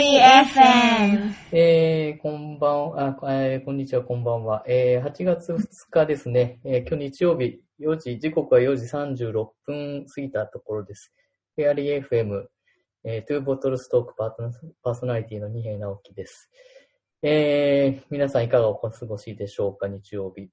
FM。えー、こんばんは、あ、えーこんにちは、こんばんは。えー、8月2日ですね。えー今日日曜日、4時、時刻は4時36分過ぎたところです。フェアリー FM、えー、トゥーボトルストークパートナパーソナリティの二平直樹です。えー、皆さんいかがお過ごしでしょうか、日曜日。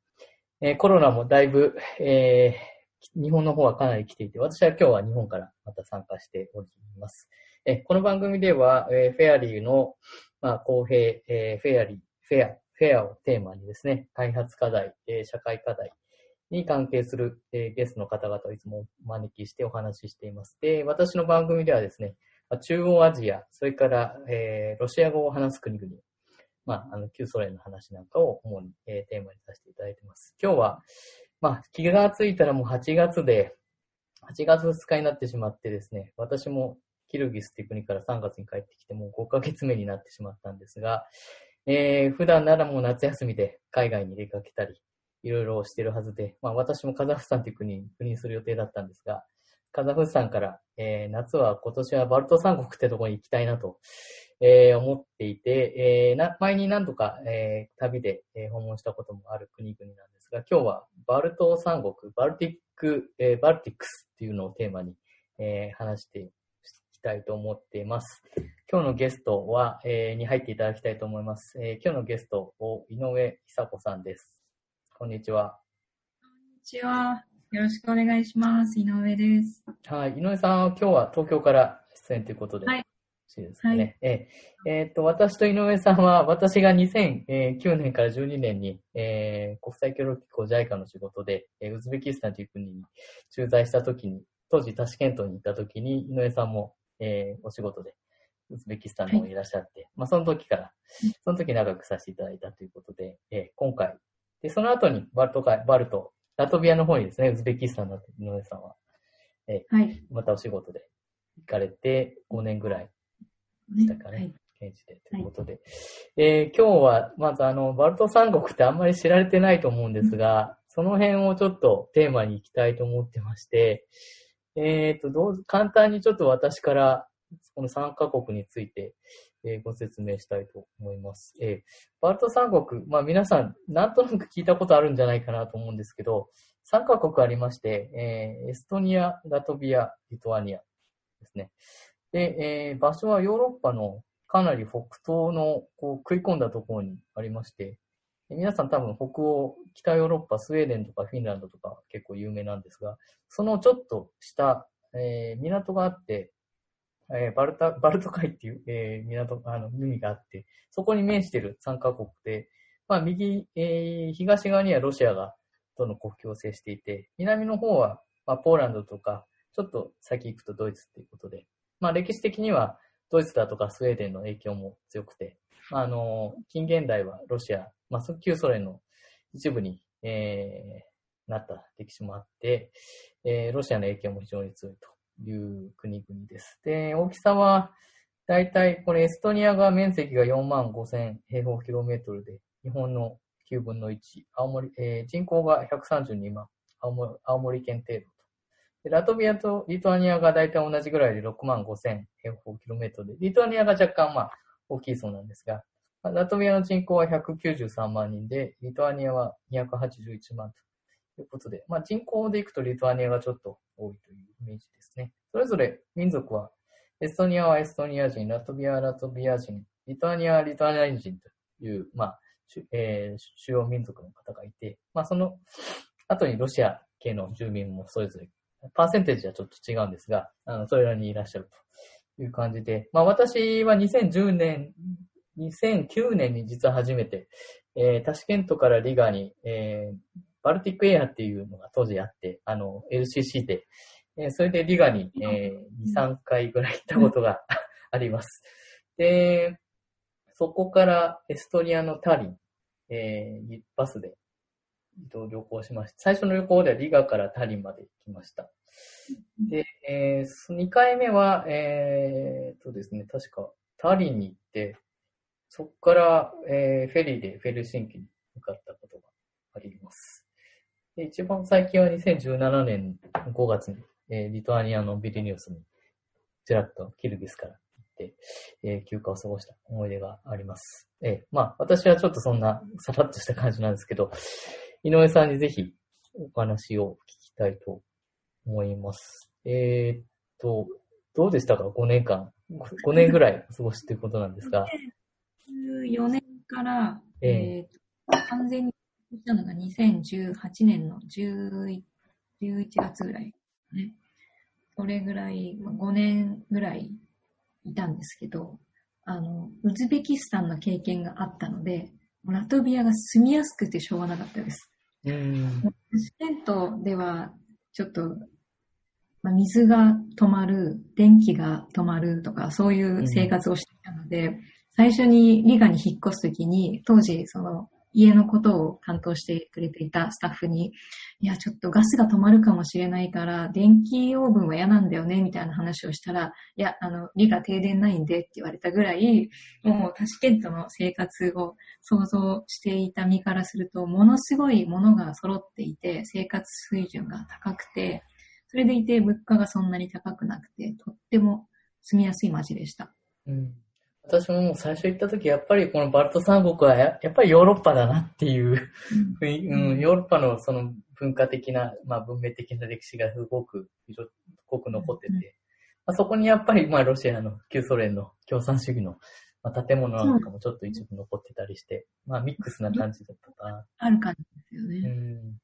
えーコロナもだいぶ、えー日本の方はかなり来ていて、私は今日は日本からまた参加しております。えこの番組では、えフェアリーの、まあ、公平、えフェアリー、フェア、フェアをテーマにですね、開発課題、え社会課題に関係する、えゲストの方々をいつもお招きしてお話ししています。で、私の番組ではですね、中央アジア、それから、えロシア語を話す国々、まあ、あの、旧ソ連の話なんかを主に、えーテーマにさせていただいてます。今日は、まあ、気がついたらもう8月で、8月2日になってしまってですね、私もキルギスっていう国から3月に帰ってきてもう5ヶ月目になってしまったんですが、えー普段ならもう夏休みで海外に出かけたり、いろいろしてるはずで、まあ私もカザフスタンという国に赴任する予定だったんですが、カザフスタンから、えー夏は今年はバルト三国ってところに行きたいなと、えー思っていて、えーな前に何度か、えー旅で、えー訪問したこともある国々なんですが、今日はバルト三国、バルティック、えーバルティックスっていうのをテーマに、えー話してたいと思っています。今日のゲストは、えーに入っていただきたいと思います。えー今日のゲストを井上久子さんです。こんにちは。こんにちは。よろしくお願いします。井上です。はい。井上さんは今日は東京から出演ということで、はいすかね。えーえーっと、私と井上さんは、私が2009年から12年に、えー国際協力機構 JICA の仕事で、えーウズベキスタンという国に駐在したときに、当時タシケントに行ったときに、井上さんも、えーお仕事でウズベキスタンの方にいらっしゃって、まあその時から、その時長くさせていただいたということで、えー今回、で、その後にバルト海、バルト、ラトビアの方にですね、ウズベキスタンの井上さんは、はい。またお仕事で行かれて5年ぐらいでしたかね。はい。現地でということで。えー今日は、まずあの、バルト三国ってあんまり知られてないと思うんですが、その辺をちょっとテーマに行きたいと思ってまして、えっ、と、どう、簡単にちょっと私から、この3カ国について、えーご説明したいと思います。えーバルト三国、まあ皆さん、なんとなく聞いたことあるんじゃないかなと思うんですけど、3カ国ありまして、えーエストニア、ラトビア、リトアニアですね。で、えー場所はヨーロッパのかなり北東のこう食い込んだところにありまして、皆さん多分北欧、北ヨーロッパ、スウェーデンとかフィンランドとか結構有名なんですが、そのちょっと下、えー港があって、えーバルタ、バルト海っていう、えー港、あの、海があって、そこに面している3カ国で、まあ、右、えー東側にはロシアが、との国境を接していて、南の方は、まあ、ポーランドとか、ちょっと先行くとドイツっていうことで、まあ、歴史的には、ドイツだとかスウェーデンの影響も強くて、あの、近現代はロシア、まあ、旧ソ連の一部に、えーなった歴史もあって、えーロシアの影響も非常に強いという国々です。で、大きさは、だいたいこれエストニアが面積が4万5千平方キロメートルで、日本の9分の1、青森、えー人口が132万、青森青森県程度と。でラトビアとリトアニアがだいたい同じぐらいで6万5千平方キロメートルで、リトアニアが若干まあ大きいそうなんですが、ラトビアの人口は193万人で、リトアニアは281万ということで、まあ人口でいくとリトアニアがちょっと多いというイメージですね。それぞれ民族は、エストニアはエストニア人、ラトビアはラトビア人、リトアニアはリトアニア人という、まあ、主えー主要民族の方がいて、まあその後にロシア系の住民もそれぞれ、パーセンテージはちょっと違うんですが、あの、それらにいらっしゃるという感じで、まあ私は2010年、2009年に実は初めて、えータシケントからリガに、えーバルティックエアっていうのが当時あって、あの、LCC で、えーそれでリガに、えー2、3回ぐらい行ったことが あります。で、そこからエストニアのタリン、えーバスで移動旅行しました。最初の旅行ではリガからタリンまで行きました。で、えー2回目は、えーっとですね、確かタリンに行って、そこから、えーフェリーでフェルシンキに向かったことがあります。で一番最近は2017年5月に、えーリトアニアのビリニュースに、ちらっとキルギスから行って、て、えー休暇を過ごした思い出があります。えーまあ、私はちょっとそんなさらっとした感じなんですけど、井上さんにぜひお話を聞きたいと思います。えーっと、どうでしたか ?5 年間。5年ぐらい過ごしということなんですが。14年から、えええー完全にしたのが2018年の11 11月ぐらい、ね。それぐらい、まあ5年ぐらいいたんですけど、あの、ウズベキスタンの経験があったので、ラトビアが住みやすくてしょうがなかったです。うーん。タシケントでは、ちょっと、まあ、水が止まる、電気が止まるとか、そういう生活をしていたので、最初にリガに引っ越すときに、当時、その、家のことを担当してくれていたスタッフに、いや、ちょっとガスが止まるかもしれないから、電気オーブンは嫌なんだよね、みたいな話をしたら、いや、あの、リガ停電ないんでって言われたぐらい、もうタシケントの生活を想像していた身からすると、ものすごいものが揃っていて、生活水準が高くて、それでいて物価がそんなに高くなくて、とっても住みやすい街でした。うん私ももう最初行った時、やっぱりこのバルト三国はややっぱりヨーロッパだなっていう雰囲気、うん、ヨーロッパのその文化的な、まあ文明的な歴史がすごく色濃く残ってて、うん。まあ、そこにやっぱりまあロシアの旧ソ連の共産主義の、まあ、建物なんかもちょっと一部残ってたりして、まあミックスな感じだったかな。ある感じですようね。う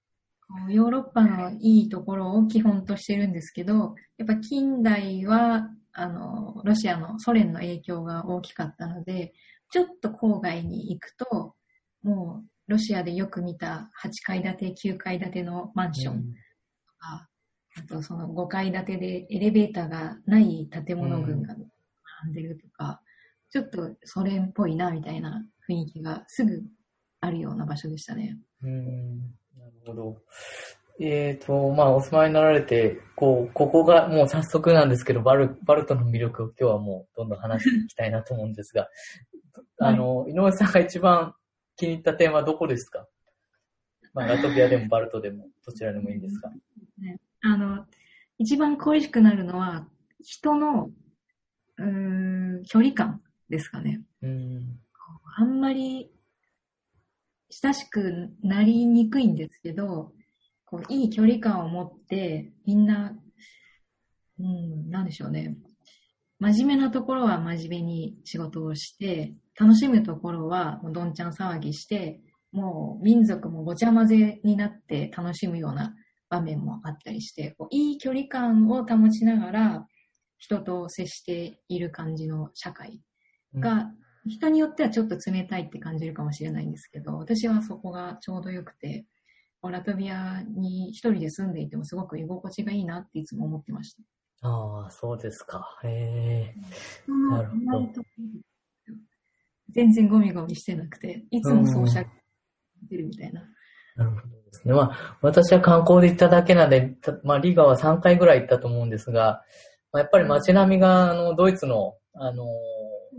ヨーロッパのいいところを基本としてるんですけど、やっぱ近代は、あの、ロシアのソ連の影響が大きかったので、ちょっと郊外に行くと、もうロシアでよく見た8階建て、9階建てのマンションとか、あとその5階建てでエレベーターがない建物群が並んでるとか、ちょっとソ連っぽいなみたいな雰囲気がすぐあるような場所でしたね。うん。なるほど。えっ、と、まあ、お住まいになられて、こう、ここがもう早速なんですけど、バル、バルトの魅力を今日はもうどんどん話していきたいなと思うんですが、あの、井上さんが一番気に入った点はどこですか？まあ、ラトビアでもバルトでも、どちらでもいいんですが。ね、あの、一番恋しくなるのは、人の、うーん、距離感ですかね。うん。あんまり親しくなりにくいんですけど、こういい距離感を持って、みんな、うん、なんでしょうね。真面目なところは真面目に仕事をして、楽しむところはもうどんちゃん騒ぎして、もう民族もごちゃ混ぜになって楽しむような場面もあったりして、こういい距離感を保ちながら人と接している感じの社会が、人によってはちょっと冷たいって感じるかもしれないんですけど、私はそこがちょうど良くて、ラトビアに一人で住んでいてもすごく居心地がいいなっていつも思ってました。ああ、そうですか。へえ。ななるほど全然ゴミゴミしてなくて、いつもソーシャル出るみたいな。なるほどですね。まあ、私は観光で行っただけなんで、たまあ、リガは3回ぐらい行ったと思うんですが、まあ、やっぱり街並みが、あの、ドイツの、あの、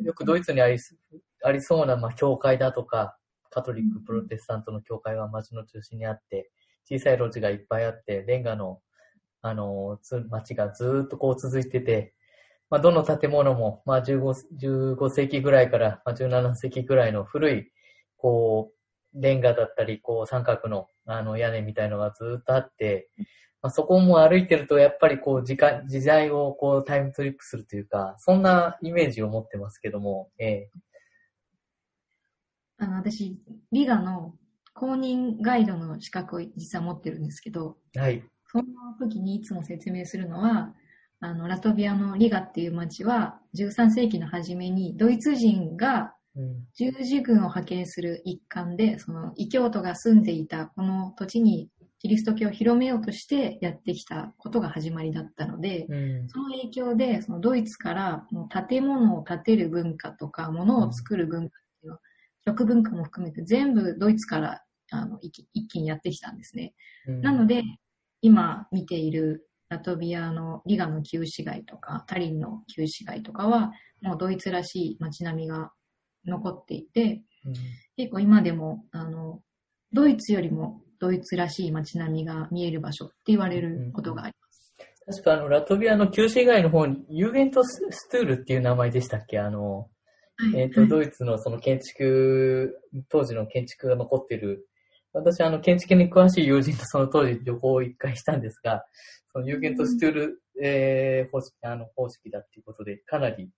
よくドイツにありす、ありそうな、まあ、教会だとか、カトリック、プロテスタントの教会が街の中心にあって、小さい路地がいっぱいあって、レンガの、あの、つ街がずっとこう続いてて、まあ、どの建物も、まあ15、15世紀ぐらいから、まあ、17世紀ぐらいの古い、こう、レンガだったり、こう、三角の、あの、屋根みたいのがずっとあって、まあ、そこも歩いてると、やっぱりこう、時間、時代をこう、タイムトリップするというか、そんなイメージを持ってますけども、ええ。あの、私、リガの公認ガイドの資格を実は持ってるんですけど、はい。その時にいつも説明するのは、あの、ラトビアのリガっていう町は、13世紀の初めにドイツ人がうん。十字軍を派遣する一環で、その異教徒が住んでいたこの土地にキリスト教を広めようとしてやってきたことが始まりだったので、うん。その影響で、そのドイツからもう建物を建てる文化とか、物を作る文化っていうのは、食文化も含めて全部ドイツからあの一気一気にやってきたんですね。うんなので、今見ているラトビアのリガの旧市街とか、タリンの旧市街とかは、もうドイツらしい街並みが残っていて、うん結構今でも、あの、ドイツよりもドイツらしい街並みが見える場所って言われることがあります。確かあの、ラトビアの旧市街の方に、 Jugendstil っていう名前でしたっけ？あの、えっ、と、ドイツのその建築、当時の建築が残ってる、私あの、建築に詳しい友人とその当時旅行を一回したんですが、その Jugendstil、えー、方式、あの、方式だっていうことで、かなり、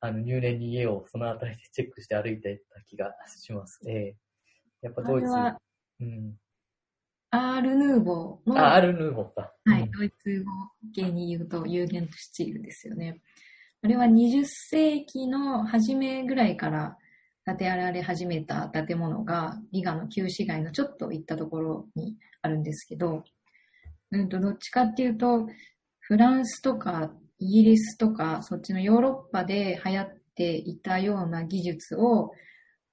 あの、入念に家をそのあたりでチェックして歩いてた気がします。えー、やっぱドイツ、うん。アール・ヌーボーの、あ、アルヌーボーか。はい、うんドイツ語系に言うとユーゲントシュチールですよね。あれは20世紀の初めぐらいから建てられ始めた建物が、リガの旧市街のちょっと行ったところにあるんですけど、うんと、どっちかっていうと、フランスとかイギリスとか、そっちのヨーロッパで流行っていたような技術を、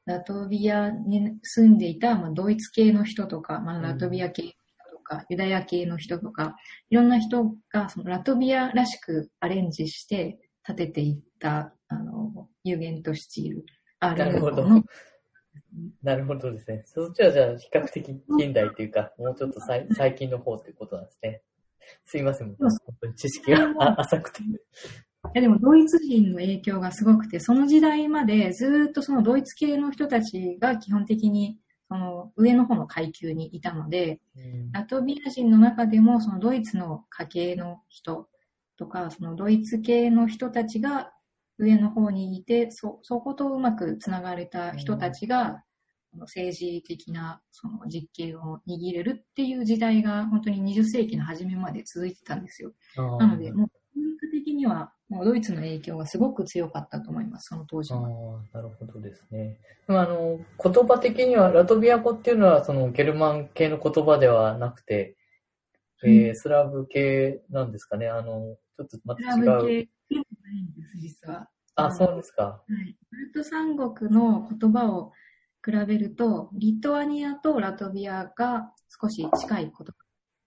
ラトビアに住んでいた、まあ、ドイツ系の人とか、まあ、ラトビア系の人とか、ユダヤ系の人とか、いろんな人がそのラトビアらしくアレンジして建てていった、あの、ユーゲントシチール、アールなるほどの。なるほどですね。そっちはじゃあ比較的近代というか、もうちょっと最最近の方ということなんですね。すいません。本当に知識があ浅くて。いやでもドイツ人の影響がすごくて、その時代までずーっとそのドイツ系の人たちが基本的にその上の方の階級にいたので、うんラトビア人の中でもそのドイツの家系の人とか、そのドイツ系の人たちが上の方にいて、そ、そことうまくつながれた人たちが、政治的なその実権を握れるっていう時代が本当に20世紀の初めまで続いてたんですよ。なので、もう文化的にはもうドイツの影響がすごく強かったと思います、その当時あは。あ、なるほどですね。でもあの、言葉的には、ラトビア語っていうのは、そのゲルマン系の言葉ではなくて、えーうんスラブ系なんですかね。あの、ちょっとまスた違う。実は。あ、そうですか。はい。バルト三国の言葉を比べると、リトアニアとラトビアが少し近い言葉だ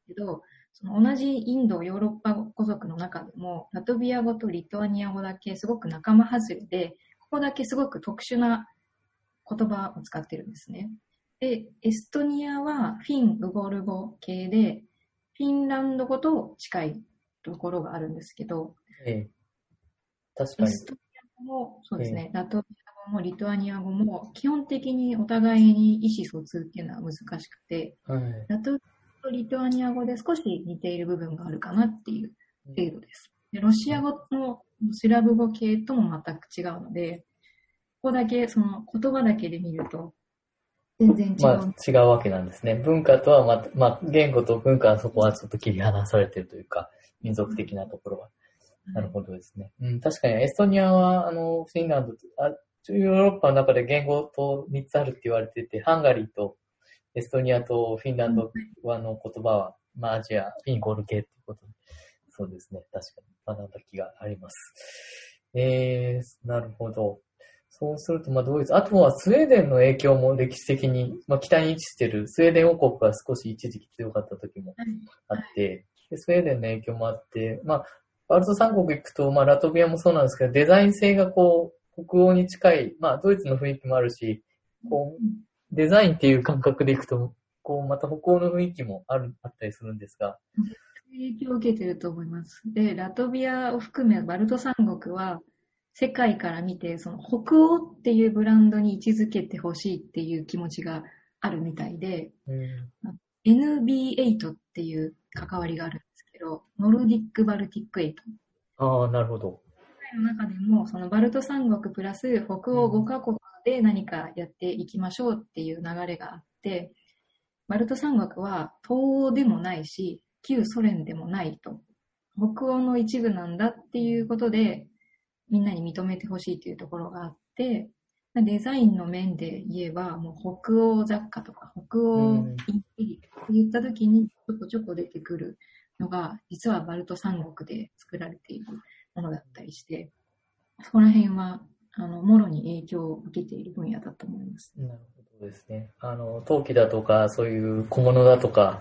けど、その同じインド、ヨーロッパ語族の中でも、ラトビア語とリトアニア語だけすごく仲間外れで、ここだけすごく特殊な言葉を使ってるんですね。で、エストニアはフィン・ウゴル語系で、フィンランド語と近いところがあるんですけど、ええ確かに。エストニア語も、そうですね、ラトビア語もリトアニア語も、基本的にお互いに意思疎通っていうのは難しくて、はい。ラトビアとリトアニア語で少し似ている部分があるかなっていう程度です。でロシア語のスラブ語系とも全く違うので、ここだけ、その言葉だけで見ると、全然違う。まあ、違うわけなんですね。文化とはまた、まあ、言語と文化はそこはちょっと切り離されてるというか、民族的なところは。なるほどですね。うん、確かにエストニアは、あの、フィンランドと、あヨーロッパの中で言語と3つあるって言われてて、ハンガリーとエストニアとフィンランドはの言葉は、まあアジア、フィンゴール系っていうことで、そうですね。確かに学んだ気があります。えー、なるほど。そうすると、まあドイツ、あとはスウェーデンの影響も歴史的に、まあ北に位置してるスウェーデン王国が少し一時期強かった時もあって、でスウェーデンの影響もあって、まあ、バルト三国行くと、まあ、ラトビアもそうなんですけど、デザイン性がこう、北欧に近い、まあ、ドイツの雰囲気もあるし、こう、デザインっていう感覚で行くと、こう、また北欧の雰囲気もある、あったりするんですが、影響を受けてると思います。で、ラトビアを含めバルト三国は、世界から見て、その北欧っていうブランドに位置づけてほしいっていう気持ちがあるみたいで、うん、NB8 っていう関わりがあるんですけど、ノルディック・バルティック8。ああ、なるほど。の中でも、そのバルト三国プラス北欧5カ国で何かやっていきましょうっていう流れがあって、バルト三国は東欧でもないし、旧ソ連でもないと。北欧の一部なんだっていうことで、みんなに認めてほしいというところがあって、デザインの面で言えば、もう北欧雑貨とか北欧インテリって言った時にちょこちょこ出てくるのが、実はバルト三国で作られているものだったりして、そこら辺は、あの、もろに影響を受けている分野だと思います。なるほどですね。あの、陶器だとか、そういう小物だとか、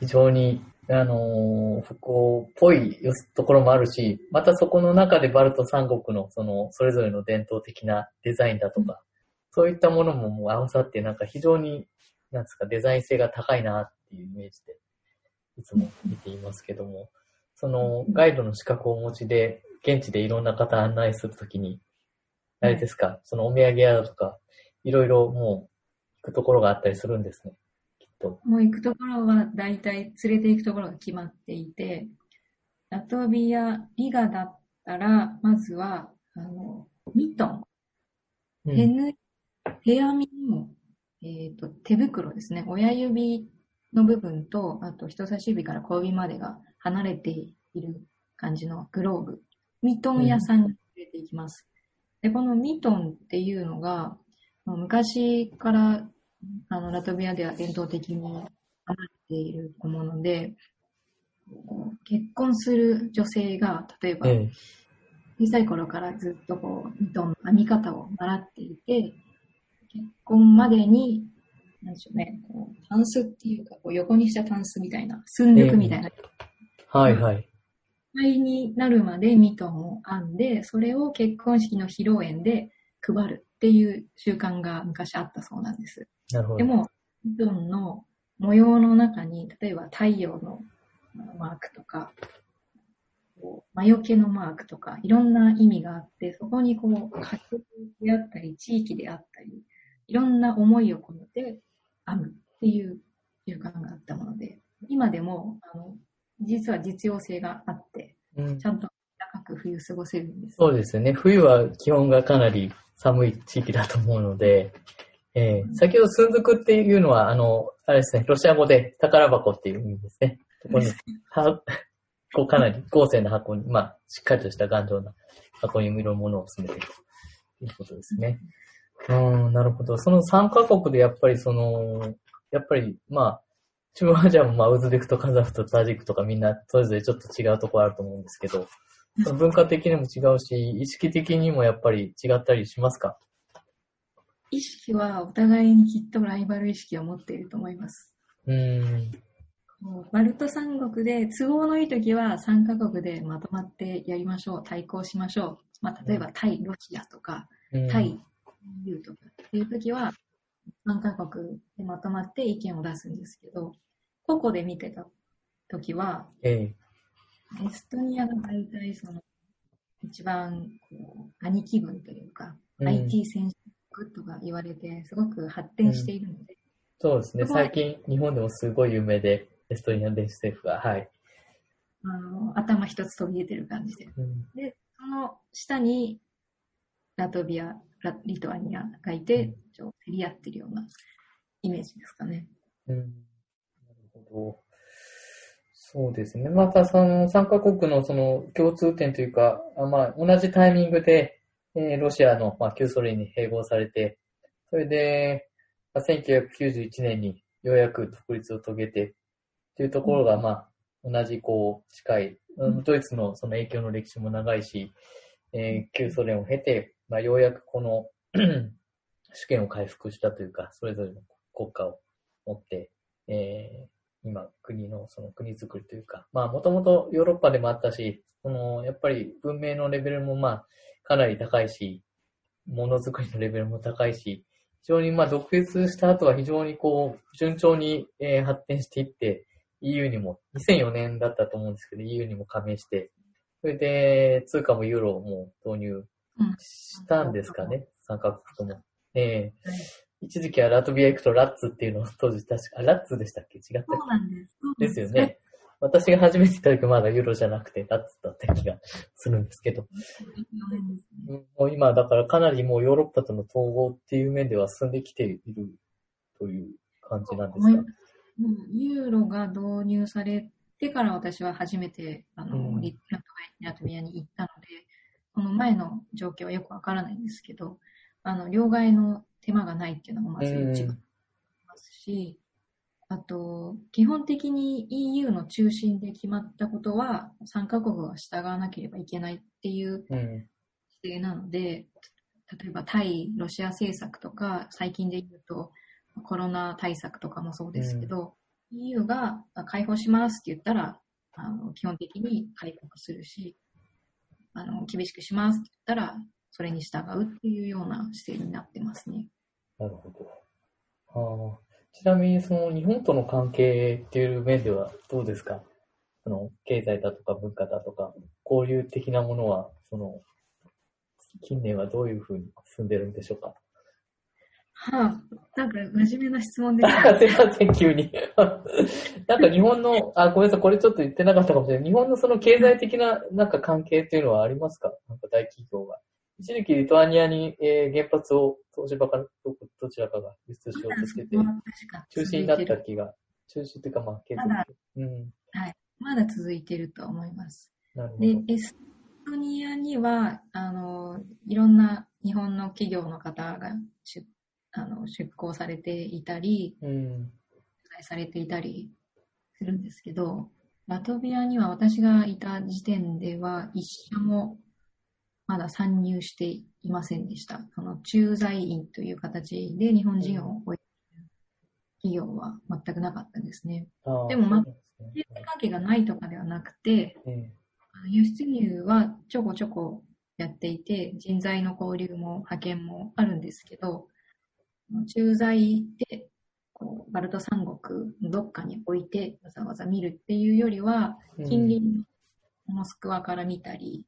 非常に、あの、北欧っぽいところもあるし、またそこの中でバルト三国の、その、それぞれの伝統的なデザインだとか、そういったものももう合わさって、なんか非常に、なんですか、デザイン性が高いなっていうイメージで、いつも見ていますけども、そのガイドの資格をお持ちで、現地でいろんな方案内するときに、あれですか、そのお土産屋だとか、いろいろもう行くところがあったりするんですね。と。もう行くところは大体連れて行くところが決まっていて、ラトビア、リガだったら、まずは、あの、ミトン、うん手ぬ、手編みの、えっ、と、手袋ですね。親指の部分と、あと人差し指から小指までが離れている感じのグローブ。ミトン屋さんに連れて行きます。で、このミトンっていうのが、まあ昔から、あの、ラトビアでは伝統的に編まれているもので、結婚する女性が、例えば、ええ。小さい頃からずっとこう、ミトンの編み方を習っていて、結婚までに、なんでしょうね、こう、タンスっていうか、こう横にしたタンスみたいな、寸抜みたいな、はいはい。いっぱいになるまでミトンを編んで、それを結婚式の披露宴で配るっていう習慣が昔あったそうなんです。なるほど。でも、ミトンの模様の中に、例えば太陽のマークとか、魔除けのマークとか、いろんな意味があって、そこにこう、家族であったり、地域であったり、いろんな思いを込めて編むっていう習慣があったもので、今でも、あの、実は実用性があって、うんちゃんと高く冬過ごせるんです。そうですよね。冬は気温がかなり寒い地域だと思うので、えー先ほど寸くっていうのは、あの、あれですね、ロシア語で宝箱っていう意味ですね。ここに、は、こうかなり豪勢な箱に、まあ、しっかりとした頑丈な箱にいろいろ物を詰めているということですね。うん、なるほど。その3カ国でやっぱりその、やっぱり、まあ、中央アジアもまあ、ウズベクとカザフとタジクとかみんなそれぞれちょっと違うところあると思うんですけど、文化的にも違うし、意識的にもやっぱり違ったりしますか？意識はお互いにきっとライバル意識を持っていると思います。うーん。バルト三国で都合のいい時は3カ国でまとまってやりましょう、対抗しましょう。まあ、例えば対ロシアとか、うん対 EU とかっていう時は3カ国でまとまって意見を出すんですけど、個々で見てた時は、ええエストニアが大体その一番こう兄貴分というか、うん IT 先進国とか言われてすごく発展しているので、そうですね。最近、日本でもすごい有名で、エストニア電子政府が、はい。あの頭一つ飛び出てる感じで。うんで、その下にラトビア、ラリトアニアがいて、ちょ競り合ってるようなイメージですかね。うんなるほど。そうですね。また、その3カ国のその共通点というか、あまあ、同じタイミングで、えーロシアの、まあ、旧ソ連に併合されて、それで、まあ、1991年にようやく独立を遂げて、というところが、まあ、同じ、こう、近い、うんドイツのその影響の歴史も長いし、えー旧ソ連を経て、まあ、ようやくこの 主権を回復したというか、それぞれの国家を持って、えー今、国の、その国づくりというか、まあ、もともとヨーロッパでもあったし、その、やっぱり文明のレベルもまあ、かなり高いし、ものづくりのレベルも高いし、非常にまあ、独立した後は非常にこう、順調に、えー発展していって、EU にも、2004年だったと思うんですけど、EU にも加盟して、それで、通貨もユーロも導入うんしたんですかね、3カ国とも。ええはい一時期はラトビア行くとラッツっていうのを当時確か、あ、ラッツでしたっけ？違ったっそうなんです。けですよね。私が初めて行った時まだユーロじゃなくてラッツだった気がするんですけど。もう今だからかなりもうヨーロッパとの統合っていう面では進んできているという感じなんですか？ユーロが導入されてから私は初めてあの、うんリラトラトビアに行ったので、その前の状況はよくわからないんですけど、あの、両替の手間がないっていうのがまず一番ますし、あと、基本的に EU の中心で決まったことは、参加国が従わなければいけないっていううん。規定なので、例えば対ロシア政策とか、最近で言うとコロナ対策とかもそうですけど、EU が解放しますって言ったら、あの基本的に開国するし、あの厳しくしますって言ったら、それに従うっていうような姿勢になってますね。なるほど。ああちなみにその日本との関係っていう面ではどうですか？あの、経済だとか文化だとか、交流的なものは、その、近年はどういうふうに進んでるんでしょうか？はあ、なんか真面目な質問です すいません、急に。なんか日本の、あ、ごめんなさい、これちょっと言ってなかったかもしれない。日本のその経済的ななんか関係っていうのはありますか？なんか大企業が。一時期リトアニアに、えー、原発を東芝からどどちらかが輸出しようとしてて、中止になった気が、中止っていうかまあ継続。うん。はい。まだ続いてると思います。なるほど。で、エストニアには、あの、いろんな日本の企業の方が出あの出向されていたり、うん、されていたりするんですけど、ラトビアには私がいた時点では一社もまだ参入していませんでした。その駐在員という形で日本人を置いている企業は全くなかったですね。でも、まあ、経済関係がないとかではなくて、うん、輸出入はちょこちょこやっていて、人材の交流も派遣もあるんですけど、駐在でこうバルト三国のどっかに置いてわざわざ見るっていうよりは、近隣のモスクワから見たり、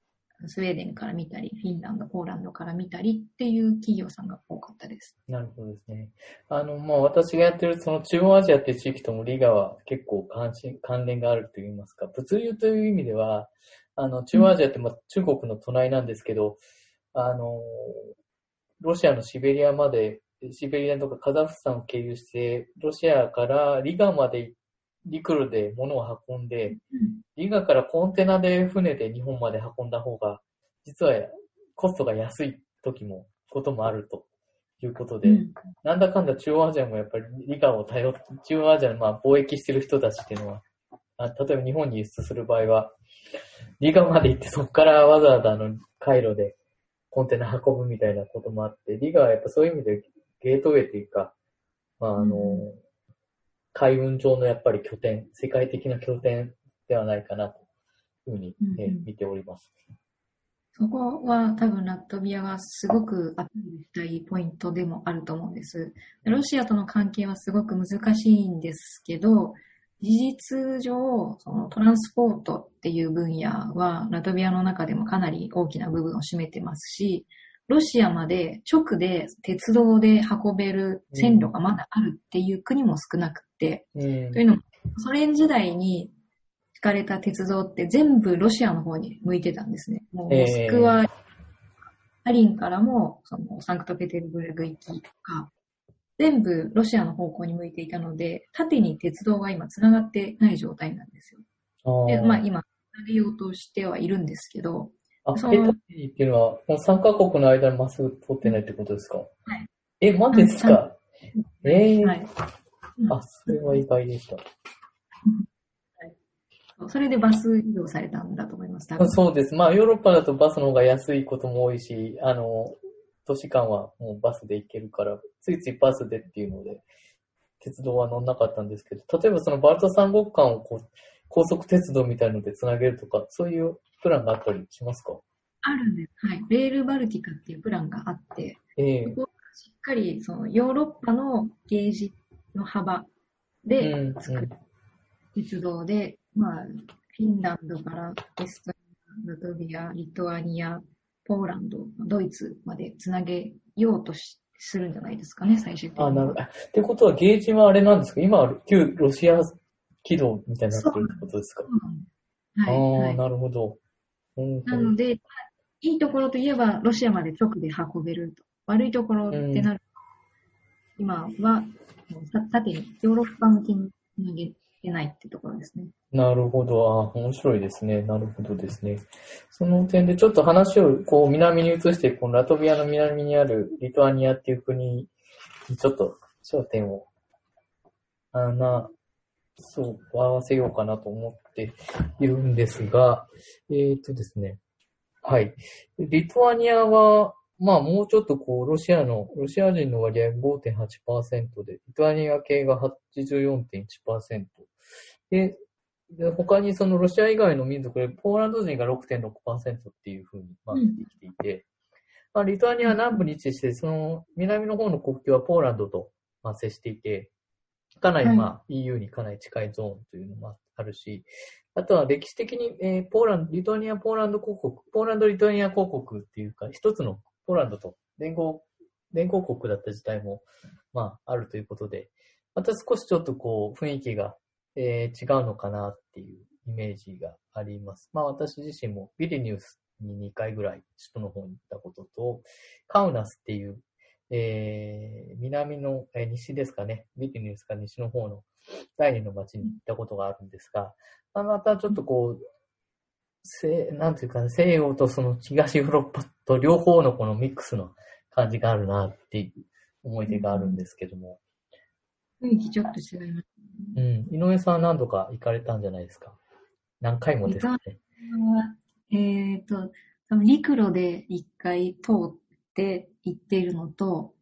スウェーデンから見たり、フィンランド、ポーランドから見たりっていう企業さんが多かったです。なるほどですね。あの、まあ私がやってるその中央アジアっていう地域ともリガは結構関心関連があるといいますか、物流という意味では、あの、中央アジアってまあ中国の隣なんですけど、あの、ロシアのシベリアまでシベリアとかカザフスタンを経由して、ロシアからリガまで陸路で物を運んで、リガからコンテナで船で日本まで運んだ方が、実はコストが安い時も、こともあると。いうことで、うん、なんだかんだ中央アジアもやっぱりリガを頼って、中央アジアのまあ貿易してる人たちっていうのは、あ例えば日本に輸出する場合は、リガまで行ってそこからわざわざあの、回路でコンテナ運ぶみたいなこともあって、リガはやっぱそういう意味でゲートウェイというか、まあ、あの、海運上のやっぱり拠点、世界的な拠点ではないかなというふうに、えうんうん、見ております。そこは多分ラトビアがすごくアピールしたいポイントでもあると思うんです。ロシアとの関係はすごく難しいんですけど、事実上、そのトランスポートっていう分野はラトビアの中でもかなり大きな部分を占めてますし、ロシアまで直で鉄道で運べる線路がまだあるっていう国も少なくて、うん、というのも、ソ連時代に敷かれた鉄道って全部ロシアの方に向いてたんですね。もうモスクワ、アリンからもそのサンクトペテルブルグ行きとか、全部ロシアの方向に向いていたので、縦に鉄道が今繋がってない状態なんですよ。でまあ今、投げようとしてはいるんですけど、あ、ペタっていうのは、この3カ国の間にまっすぐ通ってないってことですか？はい。え、マジですか？ええー、はい。あ、それは意外でした。それでバス移動されたんだと思います。そうです。まあ、ヨーロッパだとバスの方が安いことも多いし、あの、都市間はもうバスで行けるから、ついついバスでっていうので、鉄道は乗んなかったんですけど、例えばそのバルト三国間をこう、高速鉄道みたいので繋げるとか、そういうプランがあったりしますか？あるんです。はい。レールバルティカっていうプランがあって、えー、そこしっかりそのヨーロッパのゲージの幅で作る、鉄道で、まあ、フィンランドからエストニア、ラトビア、リトアニア、ポーランド、ドイツまでつなげようとしするんじゃないですかね、最終的に。あ、なるほど。ってことは、ゲージはあれなんですか？今、旧ロシア軌道みたいになってるってことですか？はい。ああ、なるほど。なので、いいところといえば、ロシアまで直で運べると。悪いところってなると、うん、今は、縦にヨーロッパ向きに投げてないってところですね。なるほど。あ面白いですね。なるほどですね。その点でちょっと話をこう南に移して、このラトビアの南にあるリトアニアっていう国にちょっと焦点を、あな、そう、合わせようかなと思っているんですが、えっ、とですね。はい。リトアニアは、まあもうちょっとこう、ロシアの、ロシア人の割合5.8%で、リトアニア系が84.1%。で、で他にそのロシア以外の民族で、ポーランド人が6.6%っていうふうに、まあ、できていて、うん、まあ、リトアニアは南部に位置して、その南の方の国境はポーランドと、まあ、接していて、かなりまあ EU にかなり近いゾーンというのもあるし、あとは歴史的に、えーポーランド、リトアニア、ポーランド公国、ポーランド、リトアニア公国っていうか、一つのポーランドと連合、連合国だった時代も、まあ、あるということで、また少しちょっとこう、雰囲気が、えー違うのかなっていうイメージがあります。まあ、私自身もビリニュースに2回ぐらい首都の方に行ったことと、カウナスっていう、えー南の、えー西ですかね、ビリニュースか西の方の第二の町に行ったことがあるんですが、まあまたちょっとこう、西なんていうか、西洋とその東ヨーロッパと両方のこのミックスの感じがあるなっていう思い出があるんですけども、雰囲気ちょっと違います。うん、井上さんは何度か行かれたんじゃないですか？何回もですかね。えっ、と、陸路で一回通って行っているのと、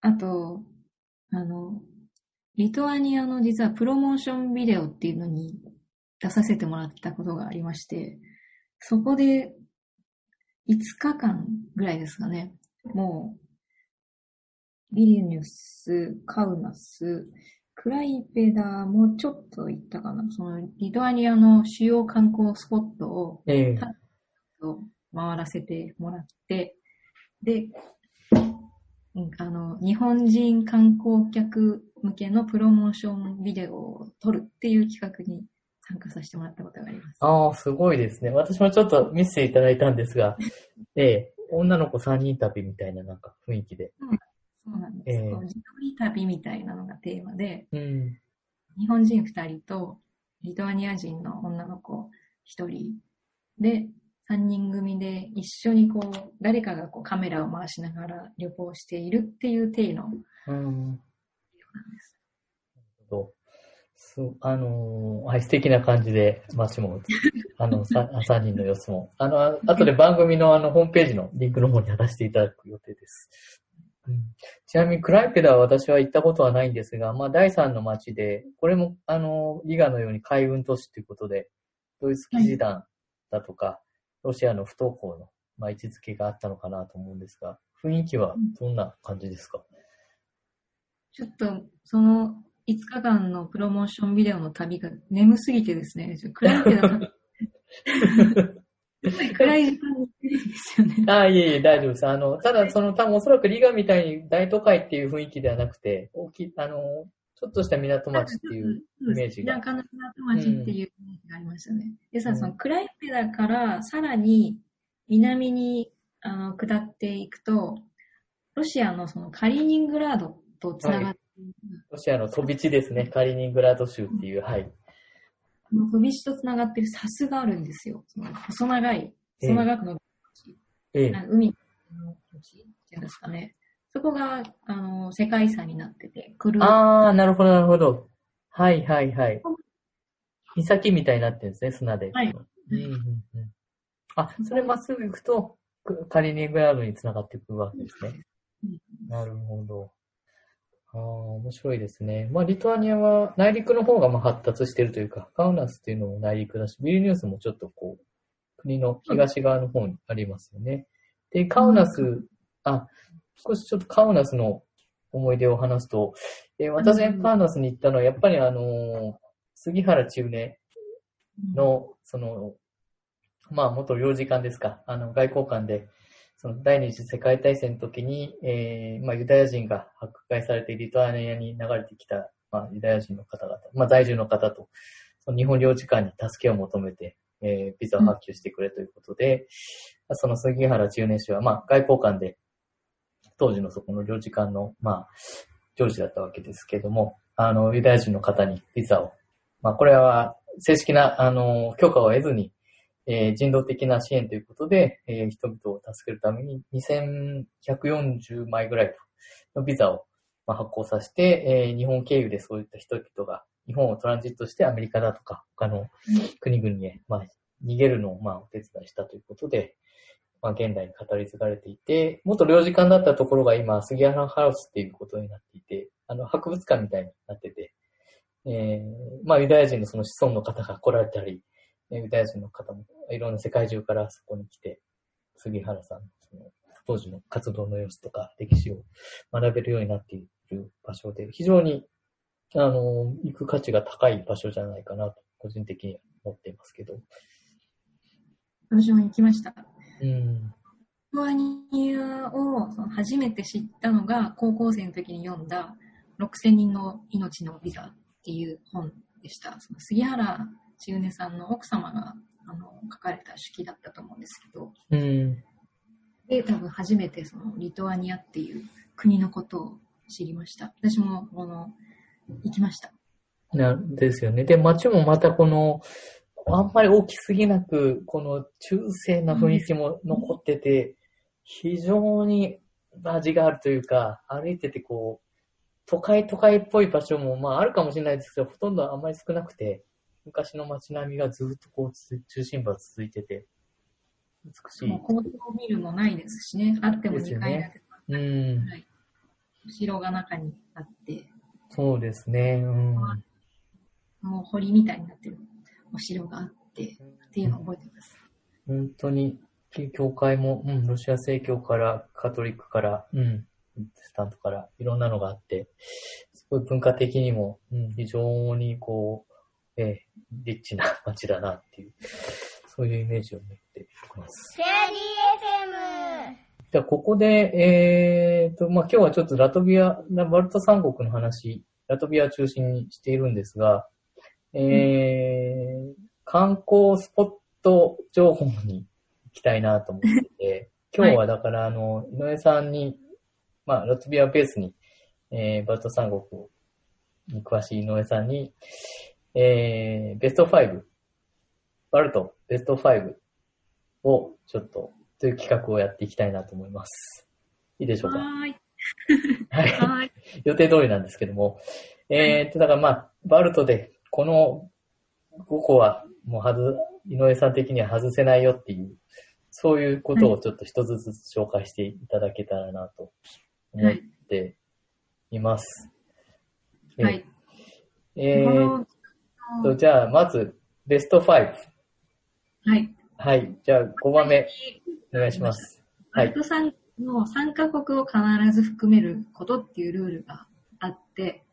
あと、あの、リトアニアの実はプロモーションビデオっていうのに出させてもらったことがありまして、そこで5日間ぐらいですかね、もう、ビリニュス、カウナス、クライペダもちょっと行ったかな。そのリトアニアの主要観光スポットをええ回らせてもらって、で、うんあの、日本人観光客向けのプロモーションビデオを撮るっていう企画に参加させてもらったことがあります。ああ、すごいですね。私もちょっと見せていただいたんですが、ええ女の子3人旅みたいななんか雰囲気で。そうなんです。ええこう自撮り旅みたいなのがテーマで、うん。日本人2人とリトアニア人の女の子1人で、3人組で一緒にこう、誰かがこうカメラを回しながら旅行しているっていう体のうん。と、す、あのーはい、素敵な感じで街も、あの、さ 3人の様子も、あの、あ後で番組のあの、ホームページのリンクの方に貼らせていただく予定です。うん、ちなみに、クライペダは私は行ったことはないんですが、まあ、第3の街で、これも、あの、リガのように海運都市ということで、ドイツ騎士団だとか、ロシアの不登校の、まあ、位置づけがあったのかなと思うんですが、雰囲気はどんな感じですか、ちょっと、その5日間のプロモーションビデオの旅が眠すぎてですね、ちょ暗いけど、すごい暗い時間に行ってるんですよね。ああ、いえいえ、大丈夫です。あの、ただ、その、多分おそらくリガみたいに大都会っていう雰囲気ではなくて、大きい、あの、ちょっとした港町っていうイメージが。田舎の港町っていうイメージがありましたね。でさ、そのクライペダからさらに南にあの下っていくと、ロシアのそのカリーニングラードとつながっている、ロシアの飛び地ですね。カリーニングラード州っていう、はい。この飛び地とつながっているサスがあるんですよ。細長い、細長くのええ。海の土地っていうんですかね。そこが、あの、世界遺産になってて、クルーああ、なるほど、なるほど。はい、はい、はい。岬みたいになってるんですね、砂で。はいうんうんうん、あ、それまっすぐ行くと、くカリーニングラードに繋がっていくわけですね。うんなるほど。ああ、面白いですね。まあ、リトアニアは内陸の方がまあ発達してるというか、カウナスっていうのも内陸だし、ビルニュースもちょっとこう、国の東側の方にありますよね。で、カウナス、あ、少しちょっとカウナスの思い出を話すと、えー私がカウナスに行ったのは、やっぱりあのー杉原千畝の、その、まあ、元領事館ですか、あの、外交官で、その第二次世界大戦の時に、えーまあ、ユダヤ人が迫害されてリトアニアに流れてきた、まあ、ユダヤ人の方々、まあ、在住の方と、その日本領事館に助けを求めて、えービザを発給してくれということで、その杉原千畝氏は、まあ、外交官で、当時のそこの領事館の、まあ、上司だったわけですけども、あの、ユダヤ人の方にビザを、まあ、これは正式な、あの、許可を得ずに、えー人道的な支援ということで、えー人々を助けるために2140枚ぐらいのビザを、まあ、発行させて、えー日本経由でそういった人々が日本をトランジットしてアメリカだとか他の国々へ、まあ、逃げるのを、まあ、お手伝いしたということで、まあ、現代に語り継がれていて、元領事館だったところが今、杉原ハウスっていうことになっていて、あの、博物館みたいになってて、えー、まあ、ユダヤ人のその子孫の方が来られたり、ユダヤ人の方もいろんな世界中からそこに来て、杉原さんのその当時の活動の様子とか歴史を学べるようになっている場所で、非常に、あの、行く価値が高い場所じゃないかなと個人的には思っていますけど。私も行きました。うん。リトアニアをその初めて知ったのが高校生の時に読んだ6000人の命のビザっていう本でした。その杉原千畝さんの奥様があの書かれた手記だったと思うんですけど、うん。で、多分初めてそのリトアニアっていう国のことを知りました。私もこの行きました。なんですよね。で、街もまたこの、あんまり大きすぎなく、この中世な雰囲気も残ってて、非常に味があるというか、歩いててこう、都会都会っぽい場所もまああるかもしれないですけど、ほとんどあんまり少なくて、昔の街並みがずっとこうつ、中心部は続いてて、美しいもう。高層ビルもないですしね。あっても2ですよ階ね建てうん。は城が中にあって、そうですね。うん。もう堀みたいになってるお城があって、っていうのを覚えてます。本当に、教会も、うん、ロシア正教から、カトリックから、うん、スタントから、いろんなのがあって、すごい文化的にも、うん、非常にこう、えーリッチな街だなっていう、そういうイメージを持っています。フェアリー FM! じゃあ、ここで、えーと、まあ、今日はちょっとラトビア、バルト三国の話、ラトビアを中心にしているんですが、えー、観光スポット情報に行きたいなと思ってて、今日はだから、あの、井上さんに、まあ、ラトビアベースに、えー、バルト三国に詳しい井上さんに、えー、ベスト5、バルトベスト5をちょっと、という企画をやっていきたいなと思います。いいでしょうか？はーい。はい。予定通りなんですけども。えーっと、だからまあ、バルトで、この5個は、もう外、井上さん的には外せないよっていう、そういうことをちょっと一つずつ紹介していただけたらなと思っています。はい。えこーじゃあ、まず、ベスト5。はい。はい。じゃあ、5番目、お願いします。はいの3カ国を必ず含めることっていうルールがあって、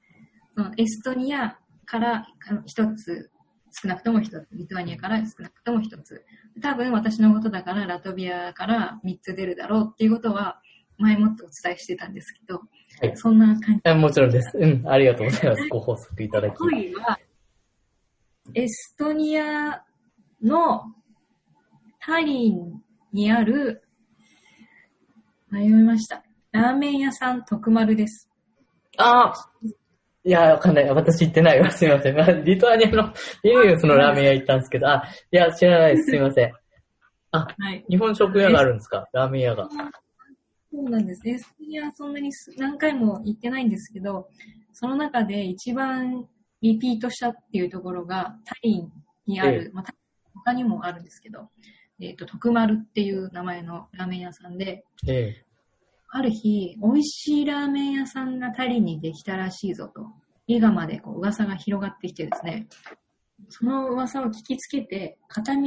そのエストニアから一つ、少なくとも一つ、リトアニアから少なくとも一つ。多分私のことだからラトビアから3つ出るだろうっていうことは前もってお伝えしてたんですけど、はいそんな感じ。あもちろんです。うん、ありがとうございます。ご補足いただき。5位は、エストニアのタリンにある、迷いました。ラーメン屋さん徳丸です。ああいや、わかんない。私行ってないわ。すいません。まあリトアニアのビリウスのラーメン屋行ったんですけど、あ、いや、知らないです。すいません。はい。日本食屋があるんですか？ラーメン屋が。そうなんです。エストニアはそんなに何回も行ってないんですけど、その中で一番リピートしたっていうところがタリンにある、えまあ、他にもあるんですけど、えっ、と、徳丸っていう名前のラーメン屋さんで、ええ。ある日、美味しいラーメン屋さんがタリにできたらしいぞと、伊賀までこう噂が広がってきてですね、その噂を聞きつけて、片道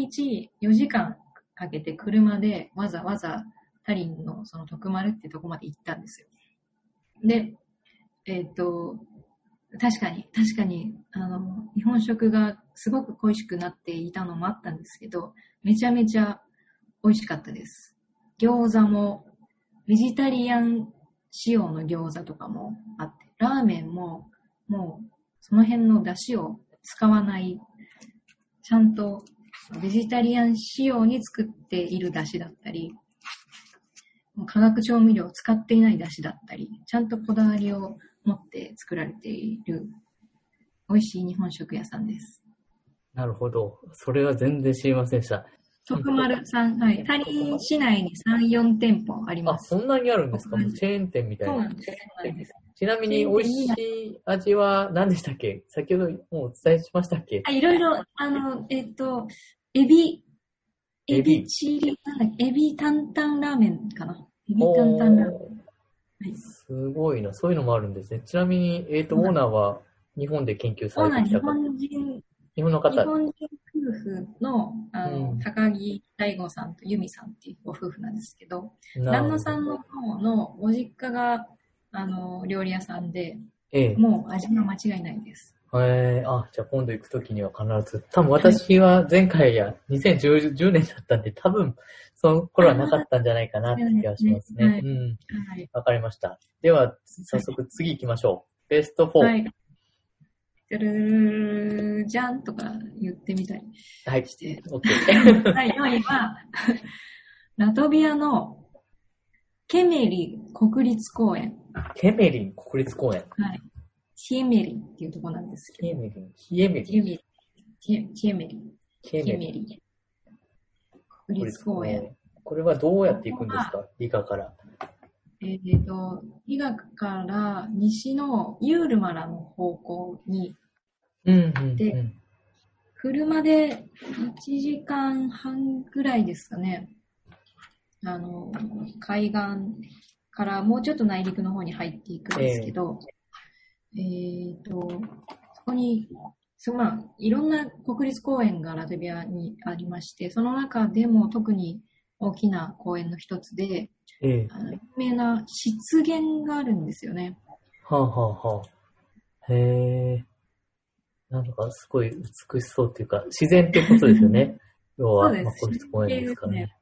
4時間かけて車でわざわざタリンのその徳丸ってとこまで行ったんですよ。で、えっ、と、確かに、確かに、あの、日本食がすごく恋しくなっていたのもあったんですけど、めちゃめちゃ美味しかったです。餃子も、ベジタリアン仕様の餃子とかもあって、ラーメンも、もう、その辺の出汁を使わない、ちゃんとベジタリアン仕様に作っている出汁だったり、化学調味料を使っていない出汁だったり、ちゃんとこだわりを持って作られている美味しい日本食屋さんです。なるほど。それは全然知りませんでした。徳丸さん、はい。タリン市内に3、4店舗ありあ、ます。そんなにあるんですか？チェーン店みたいな。そうなんです。ちなみに美味しい味は何でしたっけ？先ほどもうお伝えしましたっけ？あいろいろ、あの、えっと、エビ、エビチリ、なんだっけ、エビ担々ラーメンかな？エビ担々ラーメン。はいすごいな。そういうのもあるんですね。ちなみに、えっ、と、そうなんオーナーは日本で研究されてきた方。本人、日本の方。日本人夫婦の、あの、うん高木大吾さんと由美さんっていうご夫婦なんですけど、ど那さんの方のご実家が、あの、料理屋さんで、ええ。もう味は間違いないです。えー、あ、じゃあ今度行くときには必ず。多分私は前回や2010 10年だったんで、多分その頃はなかったんじゃないかなって気がしますね。はいうん。はい。わかりました。では、早速次行きましょう。ベスト4。はい。はい。てるじゃんとか言ってみたりして。OK。第4位は、ラトビアのケメリ国立公園。ケメリン国立公園。はい。チエメリっていうところなんですけど。ヒエメリン、チエメリ。チエメリ。エメリ。国立公園。。これはどうやって行くんですか？理科から。えっ、と、医学から西のユールマラの方向に、うん、うん、でうん。車で1時間半ぐらいですかね。あの、海岸からもうちょっと内陸の方に入っていくんですけど、えっ、と、そこに、そうまあ、いろんな国立公園がラトビアにありまして、その中でも特に大きな公園の一つで、ええあの有名な湿原があるんですよね。はあ、はあはあ、へえ。なんかすごい美しそうっていうか、自然ってことですよね。要は、まあ、国立公園ですからね。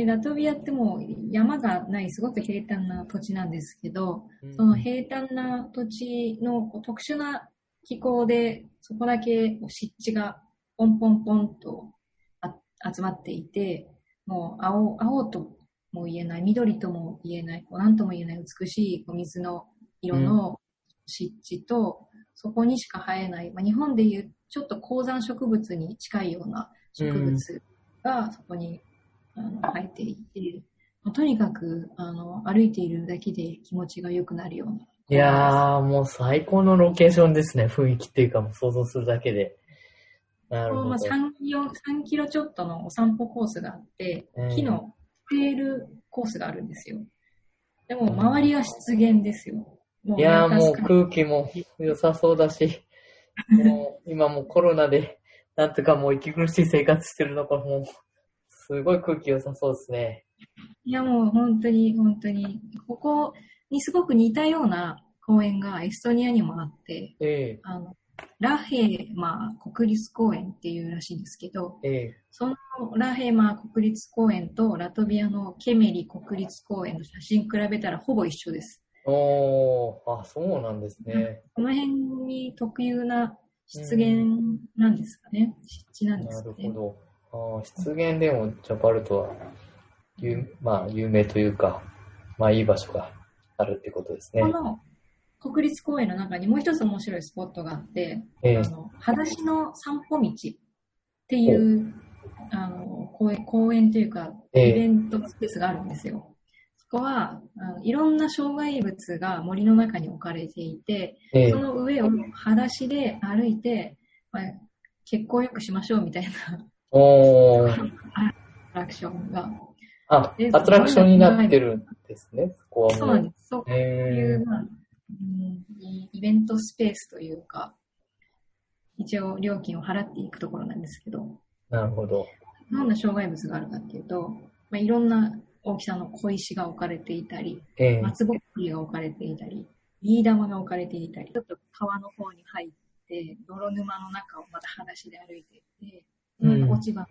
で、ラトビアってもう山がないすごく平坦な土地なんですけど、うん。その平坦な土地の特殊な気候で、そこだけ湿地がポンポンポンとあ集まっていて、もう青、青とも言えない、緑とも言えない、何とも言えない美しいこう水の色の湿地と、そこにしか生えない、まあ、日本でいうちょっと高山植物に近いような植物がそこに、あの生えていて、まあとにかくあの歩いているだけで気持ちが良くなるような。いやー、もう最高のロケーションですね。雰囲気っていうか、もう想像するだけで。なるほど。まあ、3, キロ3キロちょっとのお散歩コースがあってうん、木のテールコースがあるんですよ。でも、周りは湿原ですよ。もいやーもう空気も良さそうだし、もう今もうコロナで、なんとかもう息苦しい生活してるのかもう、すごい空気良さそうですね。いや、もう本当に、本当に、ここにすごく似たような公園がエストニアにもあって、えあの、ラヘーマー国立公園っていうらしいんですけど、ええそのラヘーマー国立公園とラトビアのケメリ国立公園の写真比べたらほぼ一緒です。えおー、あ、そうなんですね。この辺に特有な湿原なんですかね。湿地なんでなすかね。るほど。あー湿原でもジャパルトは、有まあ、有名というか、まあいい場所があるってことですねこ。の国立公園の中にもう一つ面白いスポットがあって、ええあの、裸足の散歩道っていう、あの、公園、公園というか、ええイベントスペースがあるんですよ。そこは、あのいろんな障害物が森の中に置かれていて、ええその上を裸足で歩いて、まあ、血行よくしましょうみたいなおー、アトラクションが。あで、アトラクションになってるんですね。そこは。そうなんです。そういえう、まあうんイイベントスペースというか、一応料金を払っていくところなんですけど、ー、なるほど。どんな障害物があるかっていうと、まあ、いろんな大きさの小石が置かれていたり、ええ松ぼっくりが置かれていたり、ビー玉が置かれていたり、ちょっと川の方に入って、泥沼の中をまた裸足で歩いていって、うん落ち葉の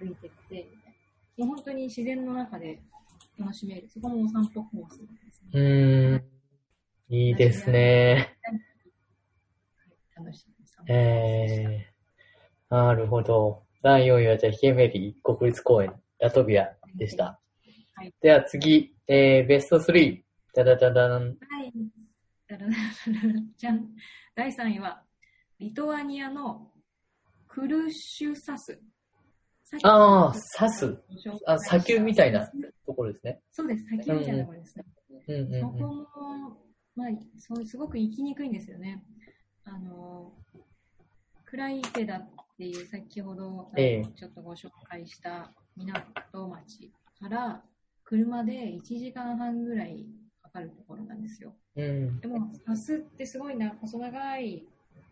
上を歩いていって、もう本当に自然の中で楽しめる。そこもお散歩コースですね。うーん。いいですね。楽しみです。えー、なるほど。第4位はじゃあ、ヒエメリ国立公園、ラトビアでした。はいでは次、えー、ベスト3。ダダダダン。はい。だらだらじゃん。第3位は、リトアニアのクルシュサス。ああ、サス。あ、あ砂丘みたいなところですね。そうです、砂丘みたいなところですね。うんうんうん。そこも、まあ、そうすごく行きにくいんですよね。あの、クライペダっていう先ほど、ええちょっとご紹介した港町から車で1時間半ぐらいかかるところなんですよ。うん。でも、ハスってすごいな、細長い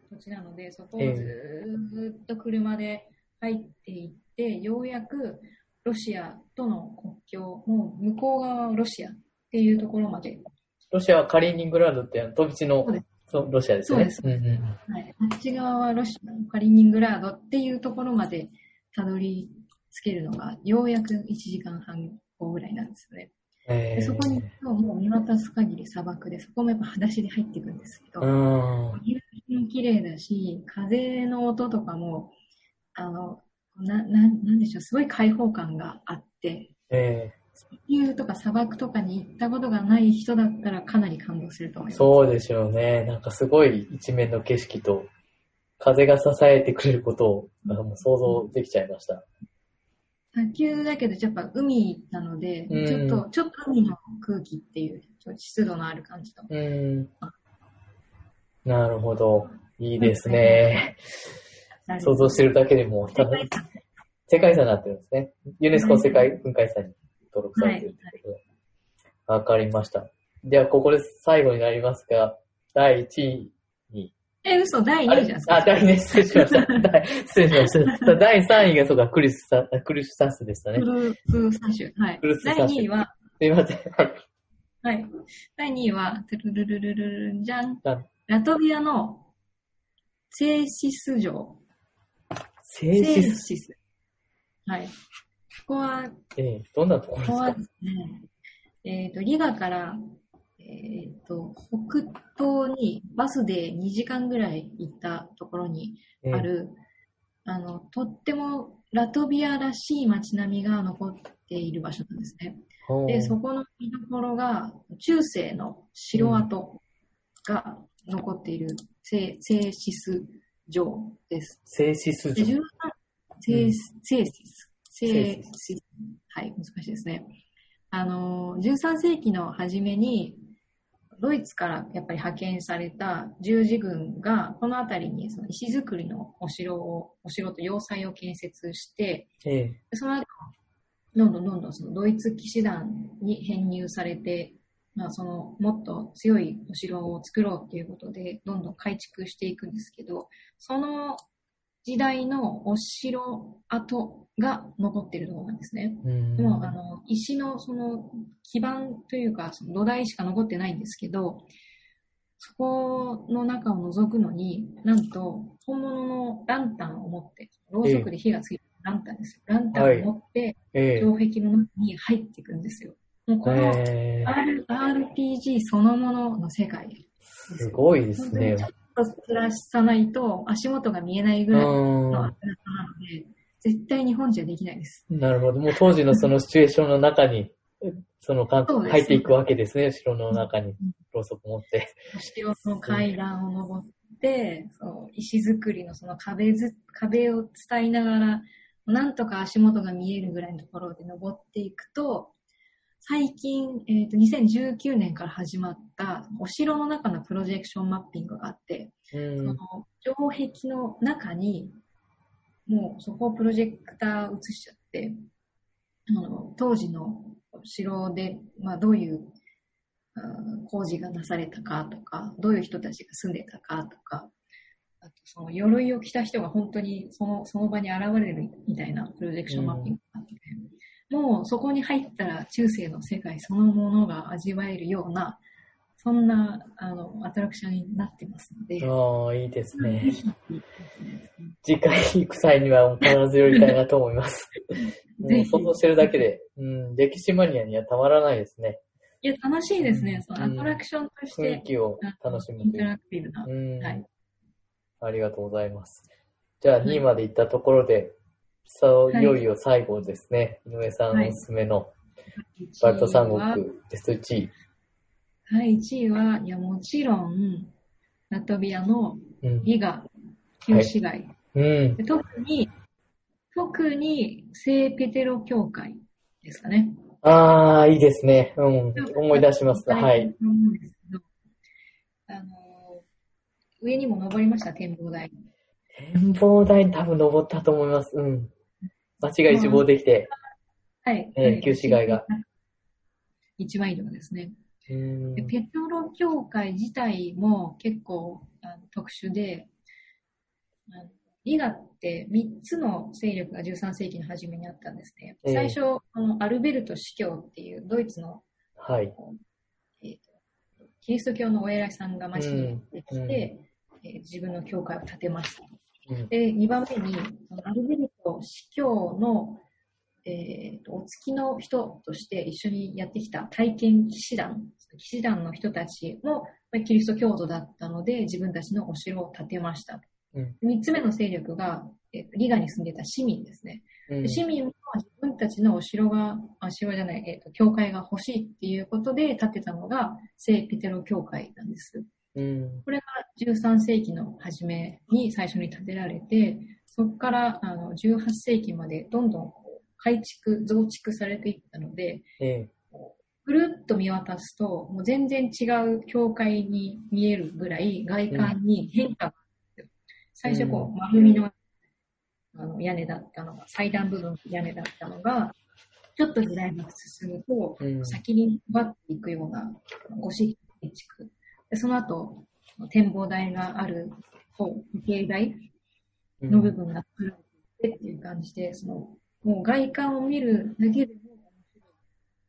土地なので、そこをずーっと車で入っていって、ようやくロシアとの国境、もう向こう側はロシアっていうところまでロシアはカリーニングラードって飛び地のそうロシアですよね。そうですんうんうんはい。あっち側はロシアのカリーニングラードっていうところまでたどり着けるのが、ようやく1時間半後ぐらいなんですよね。えでそこに行くともう見渡す限り砂漠で、そこもやっぱ裸足で入っていくんですけど、ー、うん。夕日も綺麗だし、風の音とかも、あの、な、ななんでしょう、すごい開放感があって、え石油とか砂漠とかに行ったことがない人だったらかなり感動すると思いー、ます。そうでしょうね。なんかすごい一面の景色と、風が支えてくれることを、なん想像できちゃいました。砂丘だけど、やっぱ海なので、うんちょっと、ちょっと海の空気っていう、ちょっと湿度のある感じと。うん。なるほど。いいですね。想像してるだけでも世界遺産になってるんですね。ユネスコ世界文化遺産に登録されてるということで。わ、かりました。では、ここで最後になりますが、第1位に。え、嘘、第2あれ位じゃないですか。あ、第2位、失礼しました。第失礼しました。第3位がそうか、クリスサ、クリスサスでしたねク。ルーサシュ。はいクル。スサ第シュ2位は、すいません。はい。はい。第2位は、トゥルルルルルルンじゃん。あラトビアのセーシス城。セーシス？シス。はい。ここは、ええどんなところですか？ここはですね、えっ、と、リガから、えっ、と、北東にバスで2時間ぐらい行ったところにええある、あの、とってもラトビアらしい街並みが残っている場所なんですね。で、そこの見どころが、中世の城跡が残っているセセーシス城です。セーシスで、城。13セシス。セシス。はい、難しいですね。あの、13世紀の初めに、ドイツからやっぱり派遣された十字軍が、この辺りにその石造りのお城を、お城と要塞を建設して、ええ。でその後、どんどんどんどんそのドイツ騎士団に編入されて、まあそのもっと強いお城を作ろうっていうことで、どんどん改築していくんですけど、その時代のお城跡が残っているところなんですね。うんもうあの石のその基盤というかその土台しか残ってないんですけど、そこの中を覗くのに、なんと本物のランタンを持って、ろうそくで火がついてるランタンですよ。ランタンを持って、ええ城壁の中に入っていくんですよ。もうこのええ R RPG そのものの世界ですすごいですね。ちょっと照らさないと足元が見えないぐらいの明るさなので、絶対日本じゃできないです。なるほど。もう当時のそのシチュエーションの中に、そのかんそうです入っていくわけですね。城の中に、ろうそく持って。お城の階段を登って、そう石造りのその壁ず壁を伝いながら、なんとか足元が見えるぐらいのところで登っていくと、最近、えっと2019年から始まったお城の中のプロジェクションマッピングがあって、うん。その城壁の中に、もうそこをプロジェクター映しちゃって、あの当時の城で、まあ、どういう工事がなされたかとか、どういう人たちが住んでたかとか、あとその鎧を着た人が本当にそのその場に現れるみたいなプロジェクションマッピングがあって、もうそこに入ったら中世の世界そのものが味わえるような、そんなあのアトラクションになってますので、ああ、いいですぜね。ひ次回行く際には必ず寄りたいなと思います。もう想像してるだけで、うん、歴史マニアにはたまらないですね。いや、楽しいですね。うんそのアトラクションとして雰囲、気を楽しむインタ。ラクティブな。うんはいありがとうございます。じゃあはい2位まで行ったところで、そうはいいよいよ最後ですね。井上さんはいおすすめのバルト三1位は国ベスト1位。はい、1位は、いや、もちろん、ラトビアのうん。リガ旧市街。うんで。特に、特に聖ペテロ教会ですかね。ああ、いいですね。うん。思い出します。はい。。あの、上にも登りました、展望台。展望台に多分登ったと思います。うん。街が一望できて。はい。えーはい旧市街が。一枚色ですね。うんでペトロ教会自体も結構あの特殊で、リガって3つの勢力が13世紀の初めにあったんですね。ええ最初、あのアルベルト司教っていうドイツの、はい。えーとキリスト教のお偉いさんが町にやってきて、うんえー自分の教会を建てました。うん。で、2番目に、アルベルト司教の、えーとお付きの人として一緒にやってきた体験騎士団、騎士団の人たちもまあキリスト教徒だったので、自分たちのお城を建てました。うん3つ目の勢力が、えーとリガに住んでた市民ですね。うんで市民は自分たちのお城が、あ、城じゃない、えっ、と、教会が欲しいっていうことで建てたのが聖ピテロ教会なんです。うん。これが13世紀の初めに最初に建てられて、そこからあの18世紀までどんどん改築、増築されていったので、ええ。ぐるっと見渡すと、もう全然違う教会に見えるぐらい外観に変化がある。最初こうんう丸みのあの屋根だったのが、祭壇部分の屋根だったのが、ちょっと時代が進むと、うん先に奪っていくようなゴシック建築。でその後、展望台がある方、時計台の部分が作られていってっていう感じで、その、もう外観を見るだけでも面白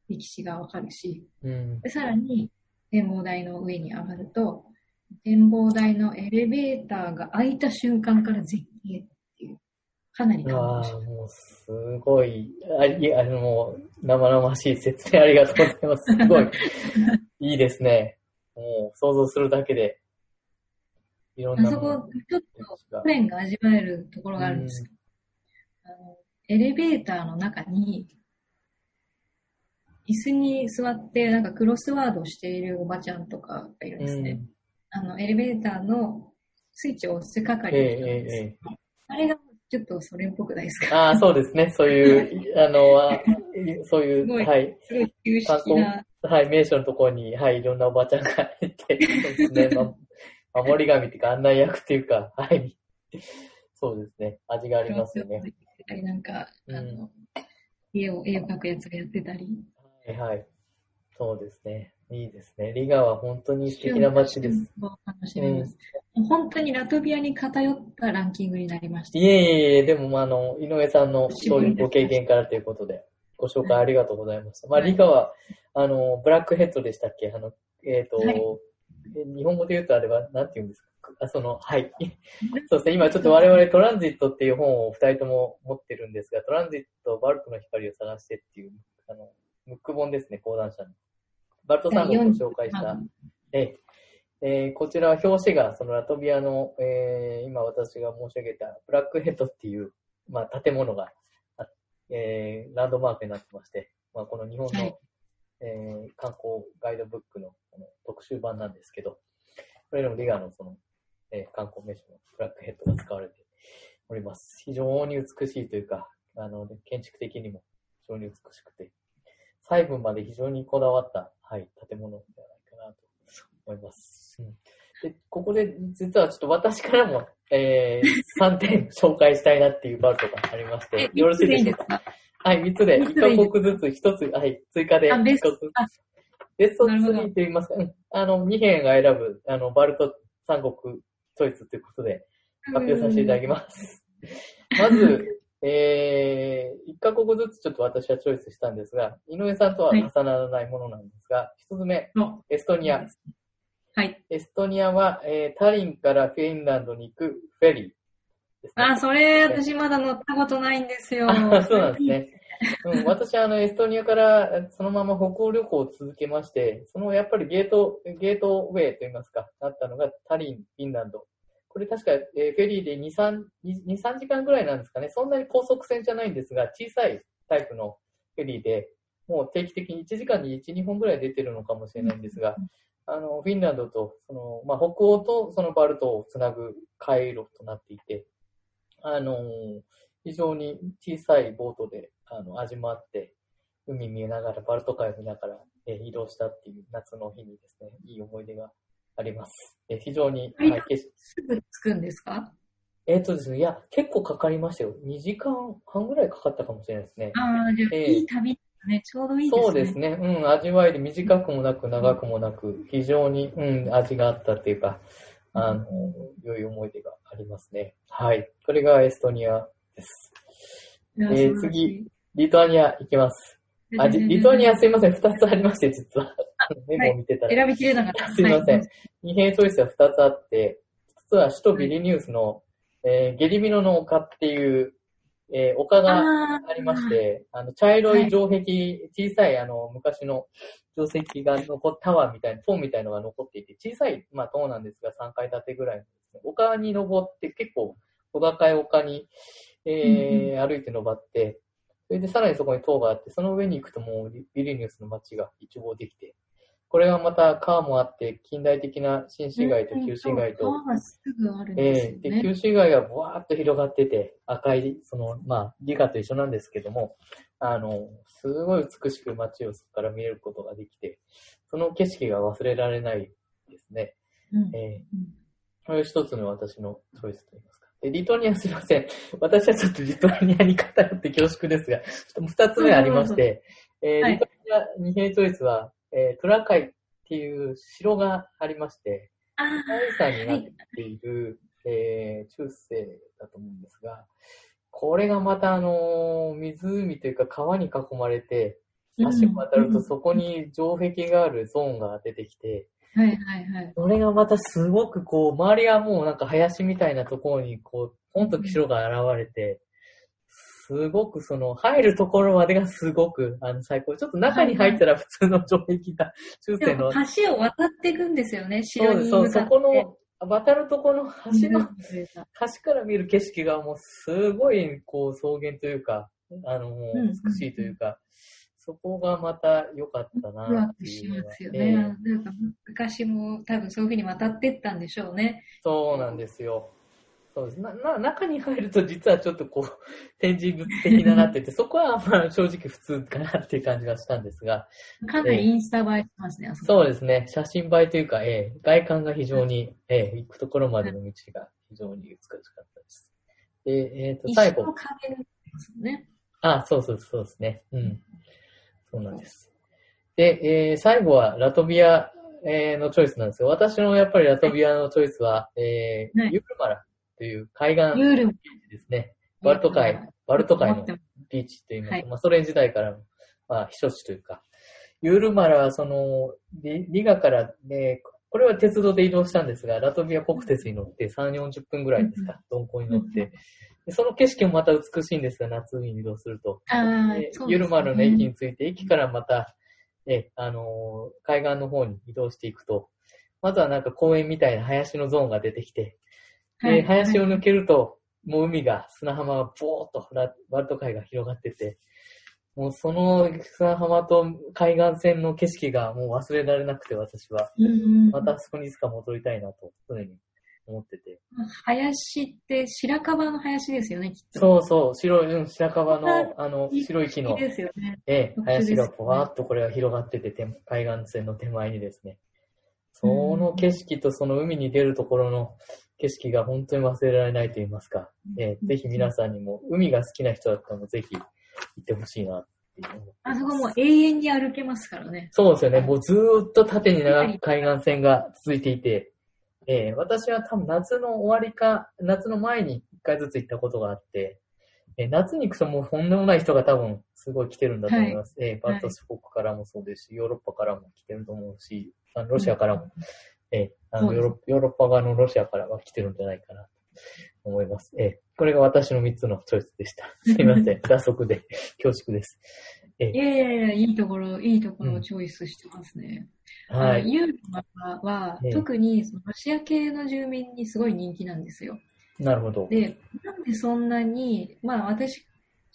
い歴史がわかるし、うん。でさらに展望台の上に上がると、展望台のエレベーターが開いた瞬間から絶景っていう、かなり感動しああ、もうすごい、あいあの、もう生々しい説明ありがとうございます。すごい、いいですね。もう想像するだけで、いろんなものそこ、ちょっとが不便が味わえるところがあるんですよ。あのエレベーターの中に、椅子に座ってなんかクロスワードをしているおばちゃんとかがいるんですね。あの、エレベーターのスイッチを押す係の人です。えええあれがちょっとそれっぽくないですか？ああ、そうですね。そういう、あの、あそういう、はい、すごいはい、名所のところに、はい、いろんなおばちゃんがいて、そうですね、ま、守り神っていうか案内役っていうか、はい。そうですね。味がありますよね。なんか、うんあの、絵を、絵を描くやつがやってたり。はい、はい。そうですね。いいですね。リガは本当に素敵な街です。。楽しめます。本当にラトビアに偏ったランキングになりました。いえいえいえ、でも、まあ、あの、井上さんのご経験からということで、ご紹介ありがとうございました。まあ、はいリガは、あの、ブラックヘッドでしたっけ？あの、えっ、と、はいえ日本語で言うとあれは、なんて言うんですか？あその、はい。そうですね。今ちょっと我々トランジットっていう本を二人とも持ってるんですが、トランジット、バルトの光を探してっていう、あの、ムック本ですね、講談社の。バルト三国を紹介した、えええーこちらは表紙がそのラトビアの、えー今私が申し上げたブラックヘッドっていう、まあ、建物が、あえーランドマークになってまして、まあ、この日本の、はいえー観光ガイドブックのこの特集版なんですけど、これでもリガのその、えー観光名所のブラックヘッドが使われております。非常に美しいというか、あの、建築的にも非常に美しくて、細部まで非常にこだわった、はい、建物ではないかなと思います。うんでここで実はちょっと私からも、えー、3点紹介したいなっていうバルトがありまして、よろしいでしょうか？か？はい、3つで、1三つでいいです。カ国ずつ1つ、はい、追加であベスト。一つ。ベストなるほど3と言いますか、うん。あの、2編が選ぶ、あの、バルト三国チョイスということで、発表させていただきます。まず、えー、1カ国ずつちょっと私はチョイスしたんですが、井上さんとは重ならないものなんですが、1つ目、のエストニア。はい。エストニアは、えータリンからフィンランドに行くフェリー。あ、それ、私まだ乗ったことないんですよ。あそうなんですね。うん、私はあのエストニアからそのまま北欧旅行を続けまして、そのやっぱりゲート、ゲートウェイといいますか、なったのがタリン、フィンランド。これ確か、えーフェリーで2、3、2、3時間ぐらいなんですかね。そんなに高速船じゃないんですが、小さいタイプのフェリーで、もう定期的に1時間に1、2本ぐらい出てるのかもしれないんですが、あの、フィンランドと、その、まあ、北欧とそのバルトをつなぐ回路となっていて、あの非常に小さいボートで、あの、味もあって、海見ながら、バルト海を見ながら、えー移動したっていう夏の日にですね、いい思い出があります。えー非常に、はいすぐ着くんですか？えっ、とですね、いや、結構かかりましたよ。2時間半ぐらいかかったかもしれないですね。ああ、じゃあ、ええいい旅だね。ちょうどいいですね。そうですね。うん、味わいで短くもなく長くもなく、非常に、うん、味があったっていうか、あの、良い思い出がありますね。はい。これがエストニアです。えー次リトアニア行きます。あ、じリトアニアすいません、二つありまして、実は。メモを見てたら。選びきれなかった。すいませんはい。二兵チョイスは2つあって、1つは首都ビリニュースの、えーゲリミノの丘っていう、えー丘があありまし、て、あの、茶色い城壁、小さいあの、昔の城壁が残っタワーみたいな、塔みたいのが残っていて、小さい、まあ、塔なんですが、3階建てぐらいね、丘に登って、結構、小高い丘に、えー歩いて登って、それでさらにそこに塔があって、その上に行くともうビビリニュースの街が一望できて、これはまた川もあって、近代的な新市街と旧市街と、川がすぐあるんですよえ。旧市街がブワーっと広がってて、赤い、その、まあ、理科と一緒なんですけども、あの、すごい美しく街をそこから見えることができて、その景色が忘れられないですね。うんええうんこれ一つの私のチョイスといいますか。で、リトニアすいません。私はちょっとリトニアに偏って恐縮ですが、ちょっと二つ目ありまして、えーはいリトニア二兵チョイスは、えートラカイっていう城がありまして、あ世界遺産になっている、えー中世だと思うんですが、これがまたあのー湖というか川に囲まれて、ー橋を渡るうん。とそこに城壁があるゾーンが出てきて、はいはいはい。それがまたすごくこう、周りはもうなんか林みたいなところにこう、ポンと城が現れて、すごくその、入るところまでがすごく、あの、最高。ちょっと中に入ったら普通の城壁が、中世の橋を渡っていくんですよね、城そうそう。そこの、渡るとこの橋の、うん橋から見る景色がもうすごい、こう、草原というか、あの、もう美しいというか、そこがまた良かったなっていうのがますよね。ええなんか昔も多分そういうふうに渡ってったんでしょうね。そうなんですよ。そうです。な、な、中に入ると実はちょっとこう、展示物的ななってて、そこはまあ正直普通かなっていう感じがしたんですが、かなりインスタ映えしますね、あそうですね。写真映えというか、ええ外観が非常に、ええ行くところまでの道が非常に美しかったです。で、えっ、と、最後ね。あ、そうそうそうですね。うん。そうなんです。で、えー最後はラトビア、えーのチョイスなんですよ。私のやっぱりラトビアのチョイスは、えーはいユールマラという海岸ですね。バルト海、バルト海のビーチといいますか、はい。まあ、ソ連時代からの、まあ、避暑地というか、ユールマラはその、リリガからね、これは鉄道で移動したんですが、ラトビア国鉄に乗って3、40分ぐらいですか、鈍行に乗って、でその景色もまた美しいんですが、夏に移動すると。ね。ユルマルの駅に着いて、駅からまた、え、あのー海岸の方に移動していくと、まずはなんか公園みたいな林のゾーンが出てきて、で、はい林を抜けると、もう海が、砂浜がボーっとラバルト海が広がってて、もうその砂浜と海岸線の景色がもう忘れられなくて私は、またあそこにいつか戻りたいなと常に思ってて。林って白樺の林ですよね、きっと。そうそう、白い、うん、白樺の、あの、白い木のですよね。ええ、林がぽわーっとこれが広がってて、手海岸線の手前にですね。その景色とその海に出るところの景色が本当に忘れられないと言いますか。ええ、ぜひ皆さんにも、海が好きな人だったらぜひ行ってほしいなっていあそこもう永遠に歩けますからね。そうですよね。もうずーっと縦に長く海岸線が続いていて、えー私は多分夏の終わりか、夏の前に一回ずつ行ったことがあって、えー夏に行くともうとんでもない人が多分すごい来てるんだと思います。えーバルト諸国からもそうですし、ヨーロッパからも来てると思うし、あのロシアからも、えーあのヨーロッパ側のロシアからは来てるんじゃないかなと思います。えーこれが私の3つのチョイスでした。すいません。脱足で恐縮です。いやいやいや、いいところ、いいところをチョイスしてますね。はい。あのユーロはええ特にそのロシア系の住民にすごい人気なんですよ。なるほど。で、なんでそんなに、まあ私、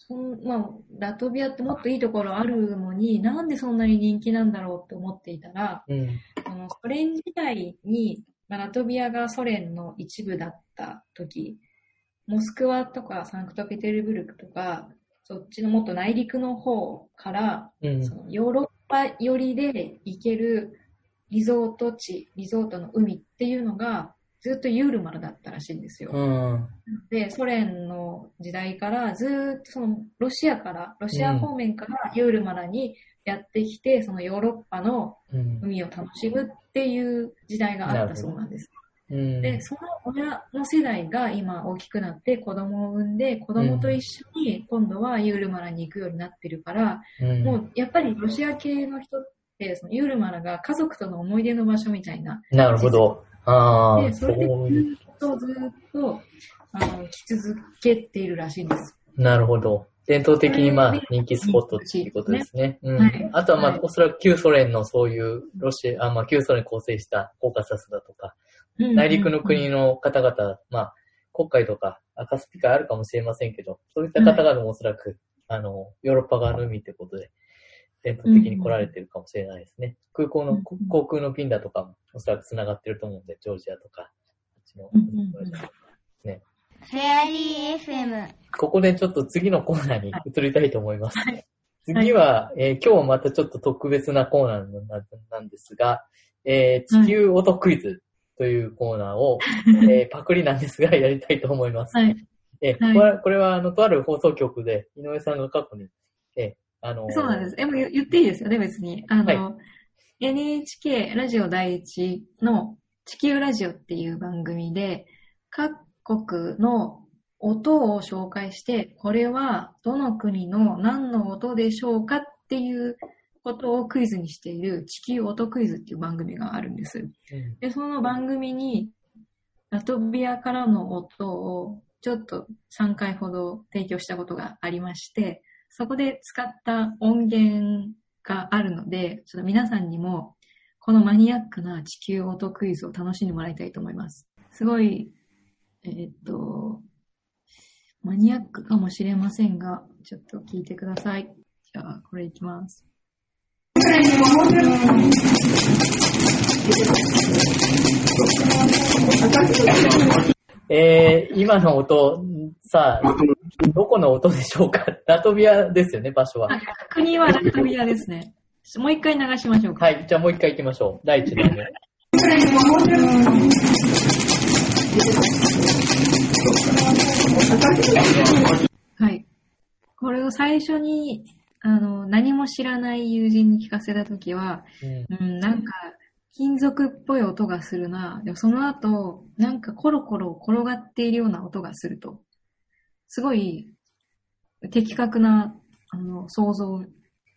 そんまあ、ラトビアってもっといいところあるのに、なんでそんなに人気なんだろうって思っていたら、うん。あのソ連時代に、まあ、ラトビアがソ連の一部だった時、モスクワとかサンクトペテルブルクとか、そっちのもっと内陸の方から、うん。そのヨーロッパ寄りで行けるリゾート地、リゾートの海っていうのがずっとユールマルだったらしいんですよ。で、ソ連の時代からずっとそのロシアから、ロシア方面からユールマルにやってきて、うん、そのヨーロッパの海を楽しむっていう時代があったそうなんです。で、その親の世代が今大きくなって子供を産んで、子供と一緒に今度はユールマラに行くようになってるから、もうやっぱりロシア系の人って、そのユールマラが家族との思い出の場所みたいな。なるほど。あで、それでずっとずっと、あの、来続けているらしいんです。なるほど。伝統的にまあ人気スポットっていうことですね。うん。あとはまあおそらく旧ソ連のそういうロシア、あまあ旧ソ連構成したコーカサスだとか、内陸の国の方々、まあ国会とかアカスピカあるかもしれませんけど、そういった方々もおそらく、あの、ヨーロッパ側の海ってことで、全国的に来られてるかもしれないですね。うん、空港の、航空の便だとかも、おそらく繋がってると思うんで、ジョージアとか、ちの、ね。フェアリー FM。ここでちょっと次のコーナーに移りたいと思います。はい、次は、えー、今日はまたちょっと特別なコーナーなんですが、えー、地球音クイズというコーナーを、う、えー、パクリなんですが、やりたいと思います。はい、えー、はい、これは、あの、とある放送局で、井上さんが過去に、えあのー、そうなんです。え、も言っていいですよね、別に。あの、はい、NHK ラジオ第一の地球ラジオっていう番組で、各国の音を紹介して、これはどの国の何の音でしょうかっていうことをクイズにしている地球音クイズっていう番組があるんです。で、その番組にラトビアからの音をちょっと3回ほど提供したことがありまして、そこで使った音源があるので、ちょっと皆さんにも、このマニアックな地球音クイズを楽しんでもらいたいと思います。すごい、えー、っと、マニアックかもしれませんが、ちょっと聞いてください。じゃあ、これいきます。えー、今の音、さあ、どこの音でしょうか？ラトビアですよね、場所は。国はラトビアですね。もう一回流しましょうか。はい、じゃあもう一回行きましょう。第一弾目。はい。これを最初に、あの、何も知らない友人に聞かせたときは、うん、うん、なんか、金属っぽい音がするな。でもその後、なんかコロコロ転がっているような音がすると。すごい的確なあの想像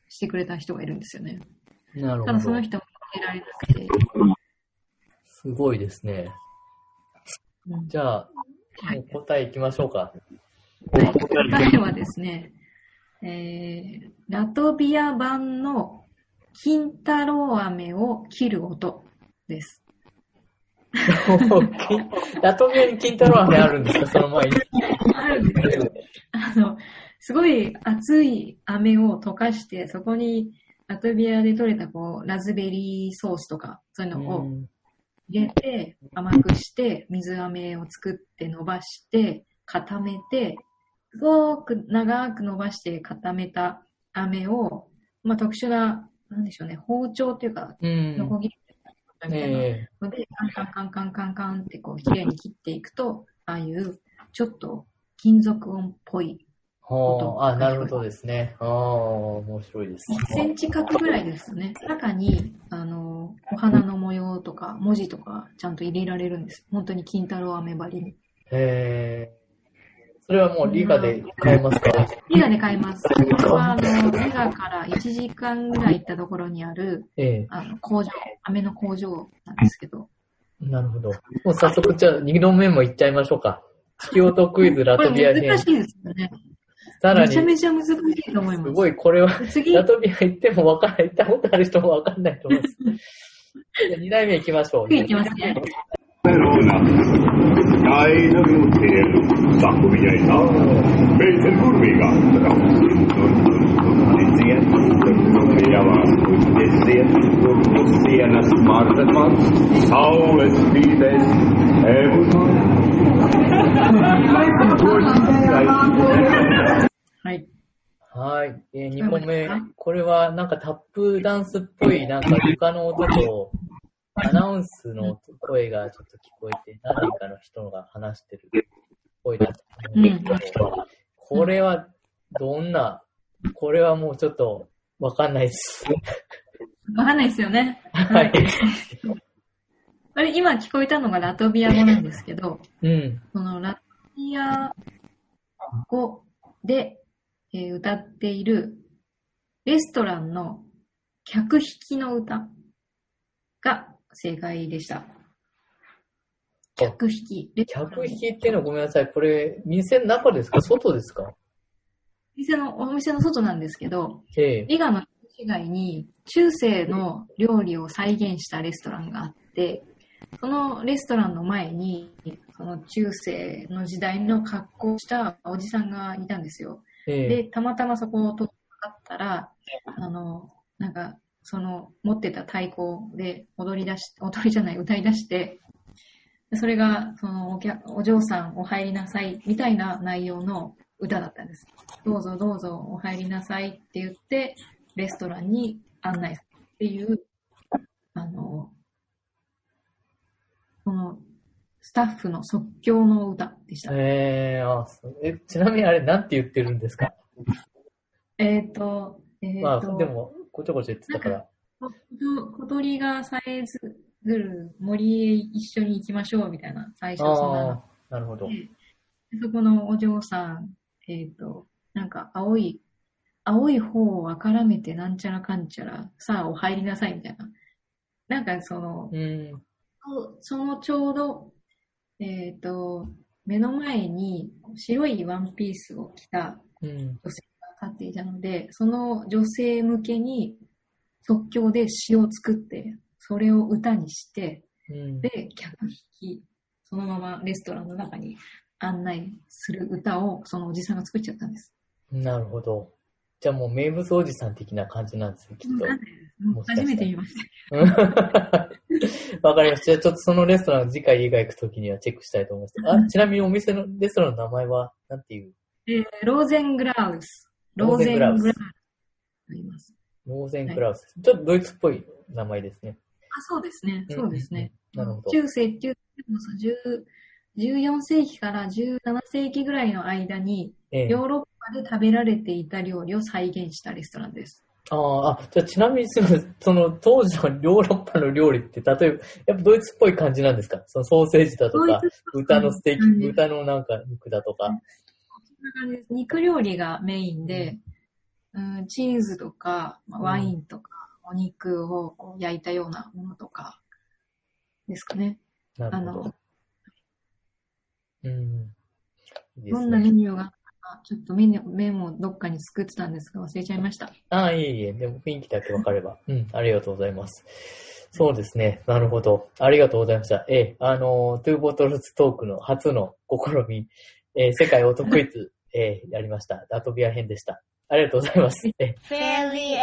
してくれた人がいるんですよね。なるほど。ただその人も負けられなくて。すごいですね。じゃあ、もう、答えいきましょうか。はい、答えはですね、えー、ラトビア版の金太郎飴を切る音です。ラトビアに金太郎飴あるんですか、その前に。あるんですけど、あの、すごい熱い飴を溶かして、そこにラトビアで採れたこうラズベリーソースとか、そういうのを入れて、甘くして、水飴を作って伸ばして、固めて、すごく長く伸ばして固めた飴を、まあ、特殊な、なんでしょうね、包丁というか、のこぎたみたいなので、カンカンカンカンカンカンってこう、綺麗に切っていくと、ああいうちょっと金属音っぽい音あ、なるほどですね。あ、面白いです。1センチ角ぐらいですね。中に、あの、お花の模様とか、文字とか、ちゃんと入れられるんです。本当に金太郎飴針に。へえ。それはもうリガで買えますか？リガで買えます。こはあの、リガから1時間ぐらい行ったところにある、ええ、あの工場、飴の工場なんですけど。なるほど。もう早速、じゃあ2度目も行っちゃいましょうか。月音クイズラトビア編。難しいですよね。さらに。めちゃめちゃ難しいと思います。すごい、これは、ラトビア行ってもわからない。行ったことある人もわかんないと思います。じゃあ2代目行きましょう。行きますね。はい。はい。えー、2目。これはなんかタップダンスっぽい、なんか床の音と、アナウンスの声がちょっと聞こえて、何人かの人が話してる声だと思うんですけど、これはどんな、これはもうちょっとわかんないです。わかんないですよね。はい。あれ、今聞こえたのがラトビア語なんですけど、うん。そのラトビア語で、えー歌っているレストランの客引きの歌が正解でした。客引き。客引きっていうのはごめんなさい。これ、店の中ですか？外ですか？店の、お店の外なんですけど、ええ。伊賀の市街に中世の料理を再現したレストランがあって、そのレストランの前に、その中世の時代の格好をしたおじさんがいたんですよ。ええ。で、たまたまそこを通かったら、あの、なんか、その持ってた太鼓で踊り出し、踊りじゃない、歌い出して、でそれが、そのお客、お嬢さんお入りなさい、みたいな内容の歌だったんです。どうぞどうぞお入りなさいって言って、レストランに案内するっていう、あの、その、スタッフの即興の歌でした。ええあえ、ちなみにあれ、なんて言ってるんですか？えっ、と、えっ、まあ、と、でも、こちょこちょ言ってたから。小小鳥がさえずる森へ一緒に行きましょうみたいな、最初そんなのああ、なるほど。でそこのお嬢さん、えっ、と、なんか青い、青い方をあからめてなんちゃらかんちゃら、さあお入りなさいみたいな。なんかその、うん。そのちょうど、えっ、と、目の前に白いワンピースを着たうん。女性が立っていたので、その女性向けに即興で詩を作って、それを歌にして、うん。で、客引き、そのままレストランの中に案内する歌をそのおじさんが作っちゃったんです。なるほど。じゃあもう名物おじさん的な感じなんですね、きっと。初めて見ました。わかりました。じゃあちょっとそのレストラン次回家が行くときにはチェックしたいと思います。あ、ちなみにお店のレストランの名前は、なんていう？えーローゼングラウス。ローゼングラウスローゼンと言います。ローゼンクラウス。ちょっとドイツっぽい名前ですね。あ、そうですね。そうですね。うんうんうんなるほど中世っていうのは10 14世紀から17世紀ぐらいの間に、ええヨーロッパで食べられていた料理を再現したレストランです。ああ、あ、じゃあちなみにすみませんその当時のヨーロッパの料理って、例えば、やっぱドイツっぽい感じなんですか？そのソーセージだとか豚のステーキ、豚のなんか肉だとか。肉料理がメインで、うん、チーズとか、まあワインとか、お肉をこう焼いたようなものとかですかね。なるほど。、うん。どんなメね。ニューがあったか、ちょっとメニュー、メモをどっかに作ってたんですが忘れちゃいました。ああ、いえいえ、でも雰囲気だけわかれば。うん、ありがとうございます。そうですね。なるほど。ありがとうございました。ええ、あの、トゥーボトルズトークの初の試み、えー世界音クイズ、えーやりました。ラトビア編でした。ありがとうございます。え Fairy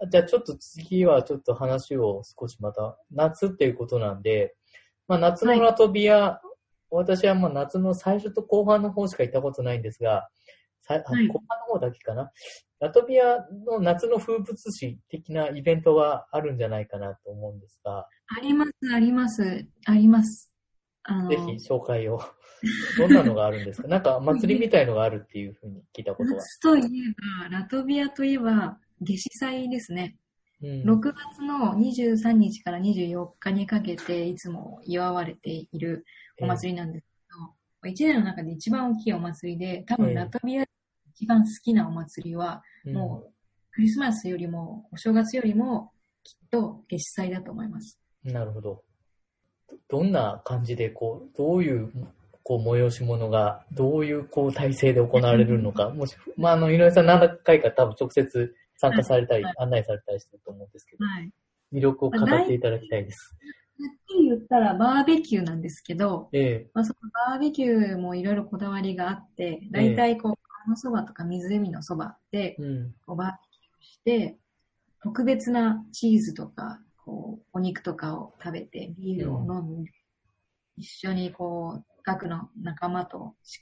FM. じゃあちょっと次はちょっと話を少しまた、夏っていうことなんで、まあ夏のラトビア、私はまあ夏の最初と後半の方しか行ったことないんですが、はい後半の方だけかな。ラトビアの夏の風物詩的なイベントがあるんじゃないかなと思うんですが、あります、あります、あります。ぜひ紹介を。どんなのがあるんですか？なんか祭りみたいのがあるっていうふうに聞いたことは。夏といえば、ラトビアといえば、夏至祭ですね。うん6月の23日から24日にかけていつも祝われているお祭りなんですけど、1年の中で一番大きいお祭りで、多ええ分ラトビアで一番好きなお祭りは、うんもうクリスマスよりもお正月よりもきっと夏至祭だと思います。なるほど。どどんな感じで、こう、どういう、こう、催し物が、どういう、こう、体制で行われるのか、もし、まあ、あの、井上さん何回か多分直接参加されたり、はい案内されたりしてると思うんですけど、はい。魅力を語っていただきたいです。はっきり言ったらバーベキューなんですけど、ええまあ、そのバーベキューもいろいろこだわりがあって、だいたいこう、川のそばとか湖のそばで、うん。こうバーベキューして、特別なチーズとか、こう、お肉とかを食べて、ビールを飲んで、一緒にこう、学の仲間と、し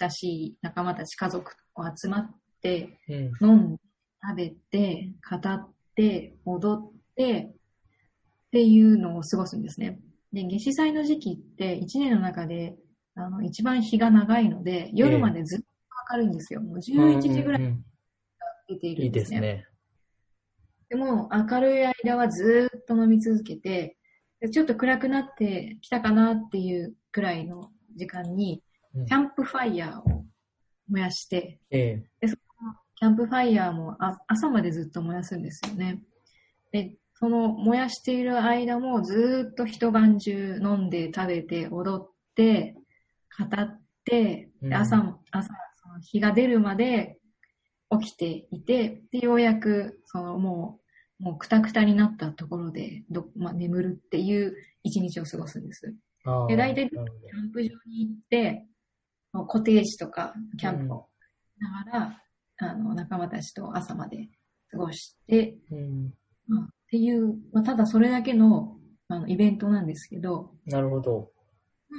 親しい仲間たち家族と集まって、うん。飲んで、食べて、語って、踊って、っていうのを過ごすんですね。で、夏至祭の時期って一年の中で、あの、一番日が長いので、夜までずっと明るいんですよ。もう11時ぐらいうんうん出ていいいるんですね。ですね。でも、明るい間はずーっと飲み続けて、でちょっと暗くなってきたかなっていうくらいの時間に、うん。キャンプファイヤーを燃やして、ええ。キキャンプファイヤーもあ朝までずっと燃やすんですよね。で、その燃やしている間もずーっと一晩中飲んで食べて踊って語って、うん。で朝も、朝、その日が出るまで起きていて、で、ようやく、そのもう、もうくたくたになったところで、どまあ、眠るっていう一日を過ごすんです。で大体キャンプ場に行って、コテージとかキャンプをしながら、あの、仲間たちと朝まで過ごして、どうん。まあ、っていう、まあ、ただそれだけのあのイベントなんですけど、なるほど。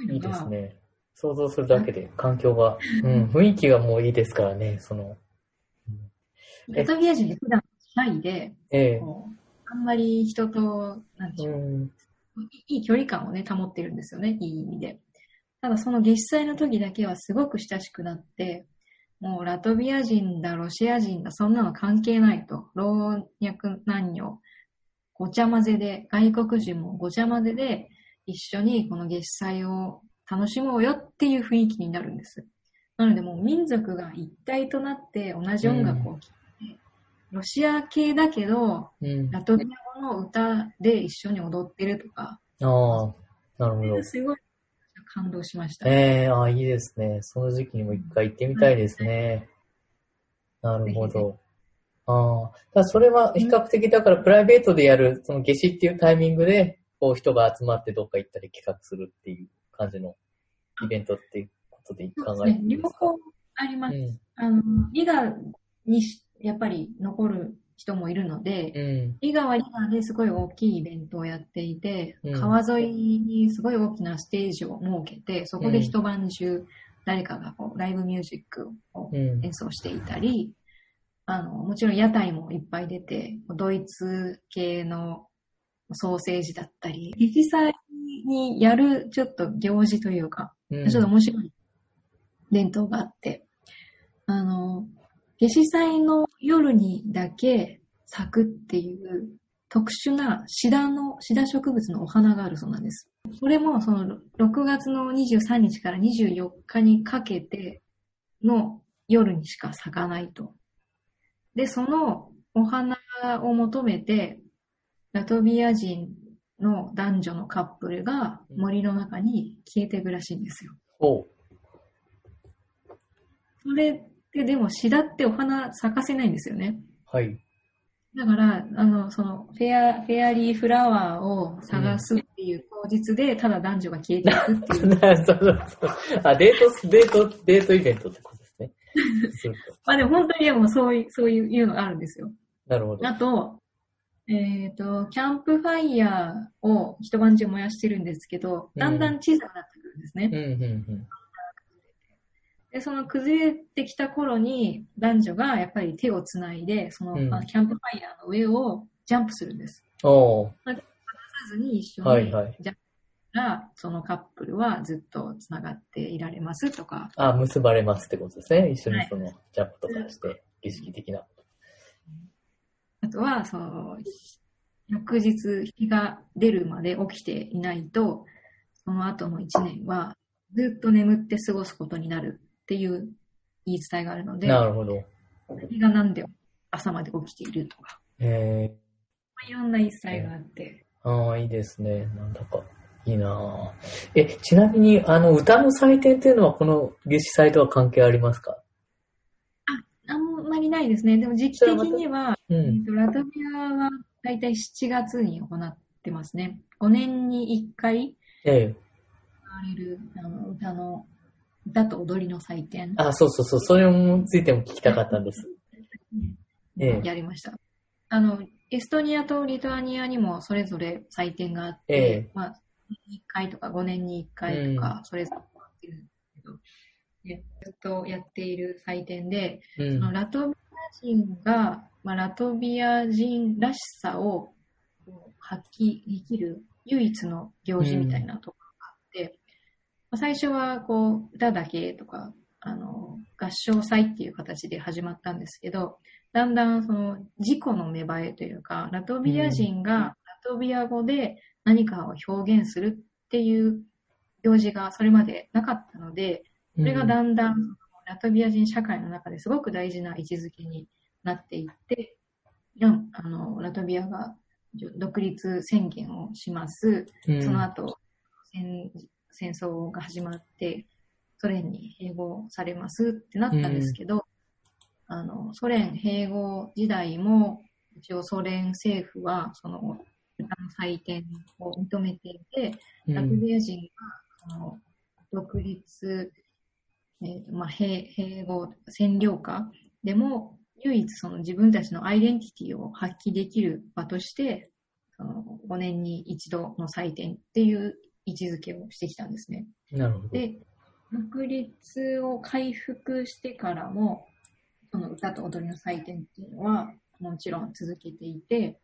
いういですね。想像するだけで環境が、うん、雰囲気がもういいですからね、その。うんラトビア人って普段シャイで、ええあんまり人と、なんでしょう、うん。いい距離感をね、保ってるんですよね、いい意味で。ただその月祭の時だけはすごく親しくなって、もうラトビア人だ、ロシア人だ、そんなの関係ないと。老若男女、ごちゃ混ぜで、外国人もごちゃ混ぜで、一緒にこの月祭を楽しもうよっていう雰囲気になるんです。なのでもう民族が一体となって同じ音楽を聴ロシア系だけど、うん。ラトビア語の歌で一緒に踊ってるとか、ああ、なるほど。すごい感動しました。ええああ、いいですね。その時期にも一回行ってみたいですね。なるほど。ああ、ただそれは比較的だからプライベートでやる、その夏至っていうタイミングで、こう人が集まってどっか行ったり企画するっていう感じのイベントっていうことで考えていい両ですか方あります。うん。あの、にしやっぱり残る人もいるので、うん。リガはリガですごい大きいイベントをやっていて、うん川沿いにすごい大きなステージを設けて、そこで一晩中誰かがこうライブミュージックをうん。演奏していたり、あの、もちろん屋台もいっぱい出て、ドイツ系のソーセージだったり、実際にやるちょっと行事というか、うんちょっと面白い伝統があって、あの、夏至祭の夜にだけ咲くっていう特殊なシダの、シダ植物のお花があるそうなんです。それもその6月の23日から24日にかけての夜にしか咲かないと。で、そのお花を求めて、ラトビア人の男女のカップルが森の中に消えていくらしいんですよ。おうそれってでもシダってお花咲かせないんですよね。はい。だから、あの、その、フェア、フェアリーフラワーを探すっていう口実で、ただ男女が消えていくっていう。そうそうそう。あ、デート、デート、デートイベントってことですね。まあでも本当にでもそういう、そういうのがあるんですよ。なるほど。あと、えっ、と、キャンプファイヤーを一晩中燃やしてるんですけど、だんだん小さくなってくるんですね。うん、うん、で、その崩れてきた頃に男女がやっぱり手をつないで、その、うんキャンプファイヤーの上をジャンプするんです。うん。おうまずに一緒にはいはいジャンプしたら、そのカップルはずっとつながっていられますとか、あ、結ばれますってことですね。一緒はいにその、ジャンプとかして、儀式的な。あとは、その、翌日日が出るまで起きていないと、その後の一年はずっと眠って過ごすことになるっていう言い伝えがあるので、なるほど。日が何で朝まで起きているとか、えまあいろんな言い伝えがあって、ー、ああ、いいですね。なんだか、いいなぁえ、ちなみに、あの、歌の祭典っていうのは、この夏至祭とは関係ありますか？あんまりないですね。でも時期的には、うえっん。とラトビアはだいたい7月に行ってますね。5年に1回ええ行われるあの歌の、歌と踊りの祭典。あ、そうそうそう。それについても聞きたかったんです。ええやりました。あの、エストニアとリトアニアにもそれぞれ祭典があって、ええまあ、1回とか5年に1回とか、それぞれやってるんですけど、でずっとやっている祭典で、うそのん。ラトビア人が、まあ、ラトビア人らしさを発揮できる唯一の行事みたいなとこ最初はこう歌だけとかあの合唱祭っていう形で始まったんですけど、だんだんその自己の芽生えというか、ラトビア人がラトビア語で何かを表現するっていう行事がそれまでなかったので、それがだんだん、ラトビア人社会の中ですごく大事な位置づけになっていって、あのラトビアが独立宣言をします。うん。その後戦、戦争が始まって、ソ連に併合されますってなったんですけど、あの、ソ連併合時代も、一応ソ連政府は、その、歌の祭典を認めていて、うん。ラトビア人が、その、独立、えーとまあ、併併合、占領下でも、唯一その自分たちのアイデンティティを発揮できる場として、その5年に一度の祭典っていう位置づけをしてきたんですね。なるほど。で、独立を回復してからも、その歌と踊りの祭典っていうのはもちろん続けていて、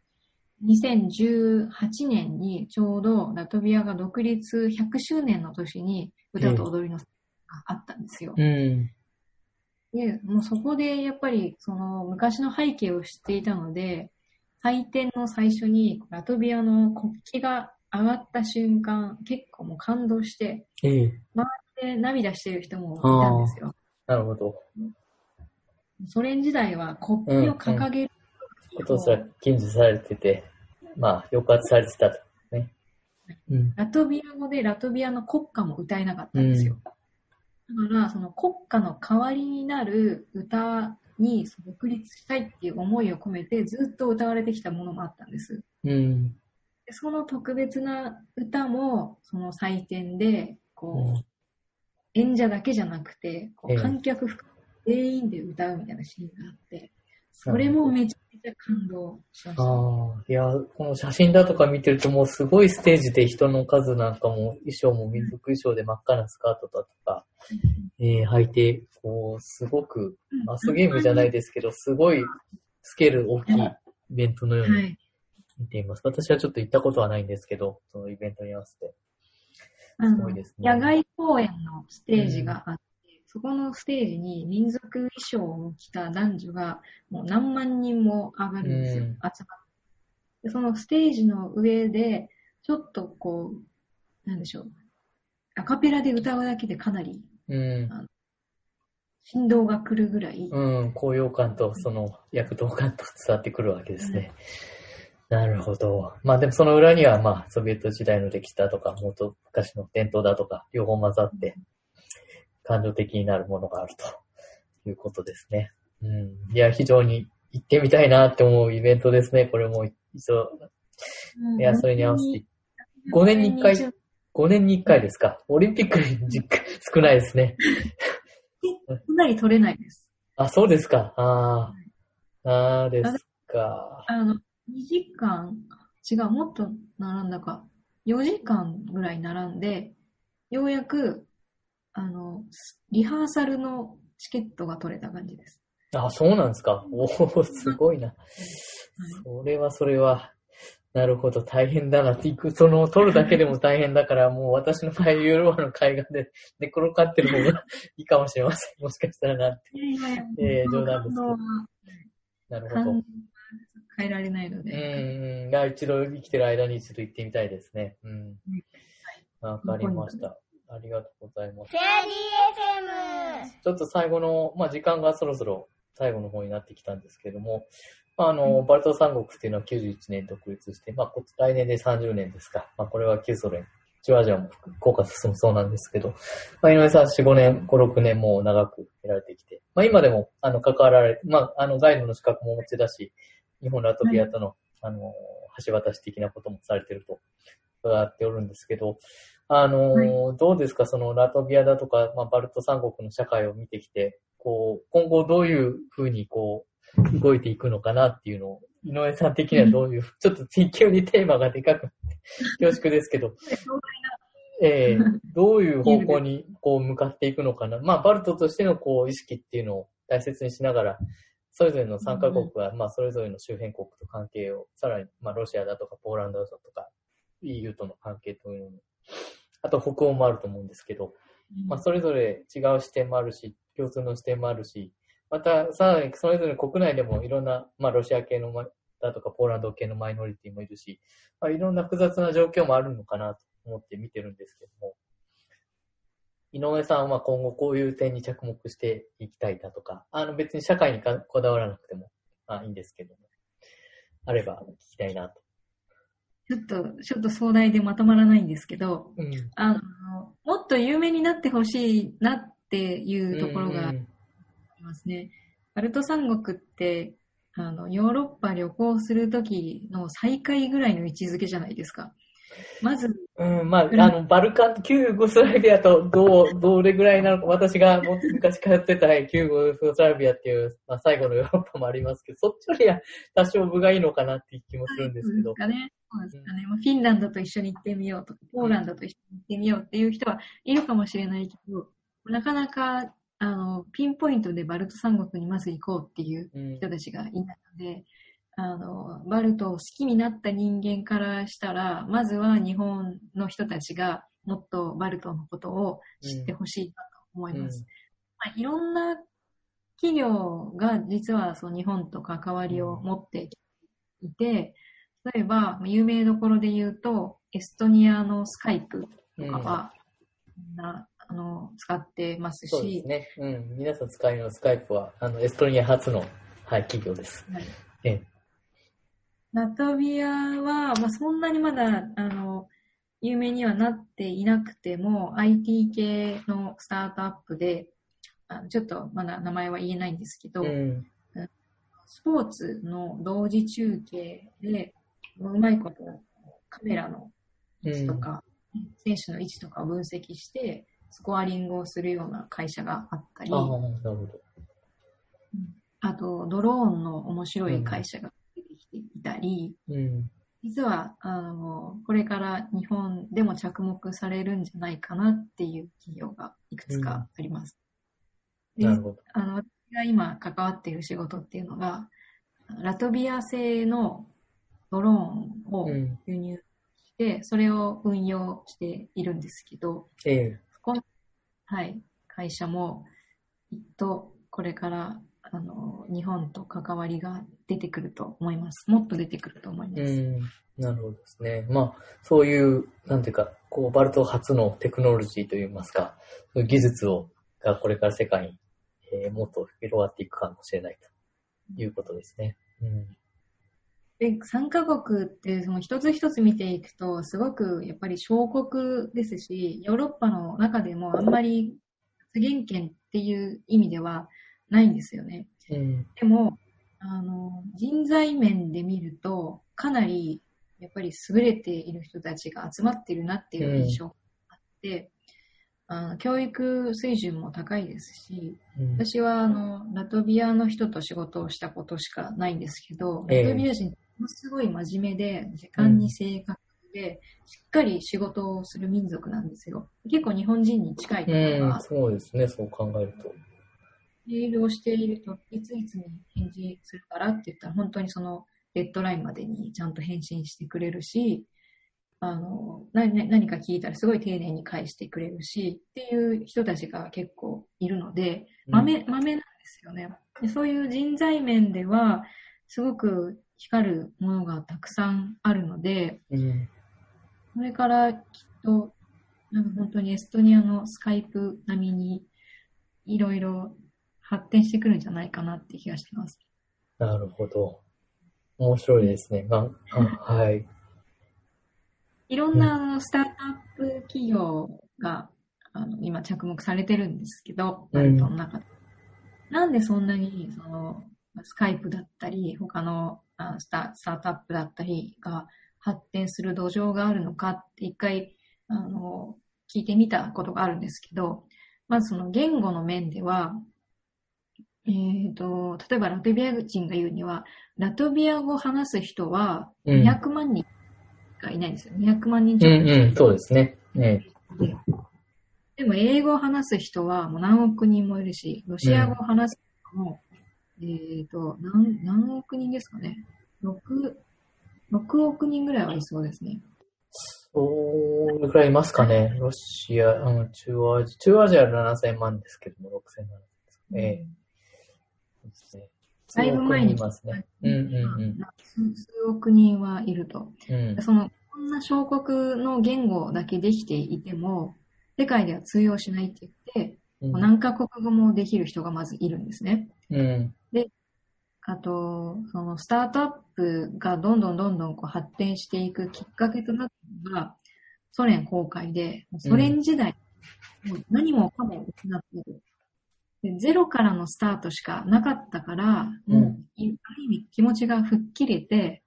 2018年にちょうどラトビアが独立100周年の年に歌と踊りの祭典があったんですよ。うん。で、もうそこでやっぱりその昔の背景を知っていたので、祭典の最初にラトビアの国旗が上がった瞬間、結構もう感動して、ええで涙してる人もいたんですよ。なるほど。ソ連時代は国旗を掲げることすら禁止されてて、まあ、抑圧されてたと。ね。うん。ラトビア語でラトビアの国歌も歌えなかったんですよ。だから、その国歌の代わりになる歌に独立したいっていう思いを込めてずっと歌われてきたものもあったんです。うん。でその特別な歌も、その祭典で、こう、演者だけじゃなくて、こええ。う観客含め全員で歌うみたいなシーンがあって、それもめちゃめちゃ感動しました。ああ、いや、この写真だとか見てるともうすごいステージで人の数なんかも衣装も民族衣装で真っ赤なスカートだとか、えー履いて、こう、すごく、マスゲームじゃないですけど、すごいスケール大きい。イベントのようにはい。見ています。私はちょっと行ったことはないんですけど、そのイベントに合わせて。あのすごいですね野外公演のステージがあって、そこのステージに民族衣装を着た男女がもう何万人も上がるんですよ、うん集まってで。そのステージの上で、ちょっとこう、なんでしょう、アカペラで歌うだけでかなりうん。振動が来るぐらい、うん、高揚感とその躍動感と伝わってくるわけですね。なるほど。まあでもその裏にはまあソビエト時代の歴史だとか、もっと昔の伝統だとか、両方混ざって感情的になるものがあるということですね。うん。いや、非常に行ってみたいなって思うイベントですね。これも一応、いや、それに合わせて。5年に1回、5年に1回ですか。オリンピックに実少ないですね。かなり取れないです。あ、そうですか。ああ。ああですか。あの、2時間、違う、もっと並んだか、4時間ぐらい並んで、ようやく、あの、リハーサルのチケットが取れた感じです。あ、そうなんですか？おお、すごいな。それはそれは、なるほど、大変だなって、行く、その、取るだけでも大変だから、もう私の場合、ユーロワの海岸で寝転がってる方が いいかもしれません。もしかしたらなって。えー冗談ですけどなるほど。感変えられないのうで。ん、うん。が一度生きてる間に一度行ってみたいですね。うん。わかりました。ありがとうございます。フェアリー FM! ちょっと最後の、まあ、時間がそろそろ最後の方になってきたんですけども、まあ、あの、バルト三国っていうのは91年独立して、まあ、こ来年で30年ですか。まあ、これは旧ソ連、中アジアも効果進むそうなんですけど、まあ、井上さん4、5年、5、6年もう長くやられてきて、まあ、今でも、あの、関わられて、まあ、あの、ガイドの資格もお持ちだし、日本ラトビアとの、あの、橋渡し的なこともされてると伺っておるんですけど、あのーどうですか？そのラトビアだとか、まあ、バルト三国の社会を見てきて、こう、今後どういうふうにこう、動いていくのかなっていうのを、井上さん的にはどういう、ちょっと急にテーマがでかくなって、恐縮ですけど、ええどういう方向にこう向かっていくのかな。まあ、バルトとしてのこう意識っていうのを大切にしながら、それぞれの参加国は、まあ、それぞれの周辺国と関係を、さらに、まあ、ロシアだとか、ポーランドだとか、EU との関係というのも、あと北欧もあると思うんですけど、まあ、それぞれ違う視点もあるし、共通の視点もあるし、また、さらにそれぞれ国内でもいろんな、まあ、ロシア系のまだとか、ポーランド系のマイノリティもいるし、まあ、いろんな複雑な状況もあるのかなと思って見てるんですけども、井上さんは今後こういう点に着目していきたいだとか、あの別に社会にかこだわらなくてもあいいんですけども、あれば聞きたいなと。ちょっと、ちょっと壮大でまとまらないんですけど、うん。あの、もっと有名になってほしいなっていうところがありうんますね。バルト三国って、あの、ヨーロッパ旅行するときの最下位ぐらいの位置づけじゃないですか。まず、うん、まあ、あの、バルカン、旧ユーゴスラビアとどう、どれぐらいなのか、私が昔通ってた旧ユーゴスラビアっていう、まあ、最後のヨーロッパもありますけど、そっちよりは多少分がいいのかなっていう気もするんですけど。かね。そうですかね。まあ、フィンランドと一緒に行ってみようとか、ポーランドと一緒に行ってみようっていう人はいるかもしれないけど、なかなか、あの、ピンポイントでバルト三国にまず行こうっていううん人たちがいないので、あの、バルトを好きになった人間からしたら、まずは日本の人たちがもっとバルトのことを知ってほしいなと思います。まあ、いろんな企業が実はその日本と関わりを持っていて、例えば、有名どころで言うと、エストニアのスカイプとかは、みんな、あの、使ってますそうでしす、ね。うん。皆さん使いのスカイプは、あの、エストニア初の、はい、企業です。はいええラトビアは、まあ、そんなにまだ、あの、有名にはなっていなくても、IT 系のスタートアップで、あのちょっとまだ名前は言えないんですけど、うん。スポーツの同時中継で、うまいことカメラの位置とか、選手の位置とかを分析して、スコアリングをするような会社があったり、ああ、なるほど。あと、ドローンの面白い会社がいたり、うん。実は、あの、これから日本でも着目されるんじゃないかなっていう企業がいくつかあります。でなるほど。あの、私が今関わっている仕事っていうのが、ラトビア製のドローンをうん。輸入して、それを運用しているんですけど、ええそこの、はい、会社も、きっとこれから、あの、日本と関わりが出てくると思います。もっと出てくると思います。うん。なるほどですね。まあ、そういう、なんていうか、こう、バルト初のテクノロジーといいますか、技術を、がこれから世界に、えーもっと広がっていくかもしれないということですね。うん。で、3カ国ってその一つ一つ見ていくと、すごくやっぱり小国ですし、ヨーロッパの中でもあんまり発言権っていう意味ではないんですよね。うん。でも、あの、人材面で見ると、かなりやっぱり優れている人たちが集まってるなっていう印象があって、あの教育水準も高いですし、うん私はあのラトビアの人と仕事をしたことしかないんですけど、ええラトビア人ものすごい真面目で、時間に正確で、しっかり仕事をする民族なんですよ。結構日本人に近いとこが、そうですね、そう考えると。メールをしていると、いついつに返事するからって言ったら、本当にそのデッドラインまでにちゃんと返信してくれるし、あの、何何か聞いたらすごい丁寧に返してくれるし、っていう人たちが結構いるので、豆、豆なんですよね。でそういう人材面では、すごく光るものがたくさんあるので、うん。これからきっと、なんか本当にエストニアのスカイプ並みに、いろいろ発展してくるんじゃないかなって気がしてます。なるほど。面白いですね。まあ、あ はい。いろんなあのスタートアップ企業があの今着目されてるんですけど、バルトの中で。なんでそんなにそのスカイプだったり、他のあスタスタートアップだったりが発展する土壌があるのかって一回あの聞いてみたことがあるんですけど、まずその言語の面では、えっ、と、例えばラトビア人が言うには、ラトビア語を話す人はうん200万人がいないんですよ。200万人うちょっとんうん、そうですね。ねででも英語を話す人はもう何億人もいるし、ロシア語を話す人も、えっ、と何、何億人ですかね。6、6億人ぐらいはいそうですね。それくらいいますかね。ロシア、うん、中央アジア、中央アジアは7000万ですけども、6000万です。ええそうですね。だいぶ前にいますね。うんうん数数億人はいると。うん。うん。その、こんな小国の言語だけできていても、世界では通用しないって言って、うん何カ国語もできる人がまずいるんですね。うん。あと、そのスタートアップがどんどんどんどんこう発展していくきっかけとなったのが、ソ連崩壊で、ソ連時代、もう何もかも失ってる。でゼロからのスタートしかなかったから、もう、うんいある意味気持ちが吹っ切れて、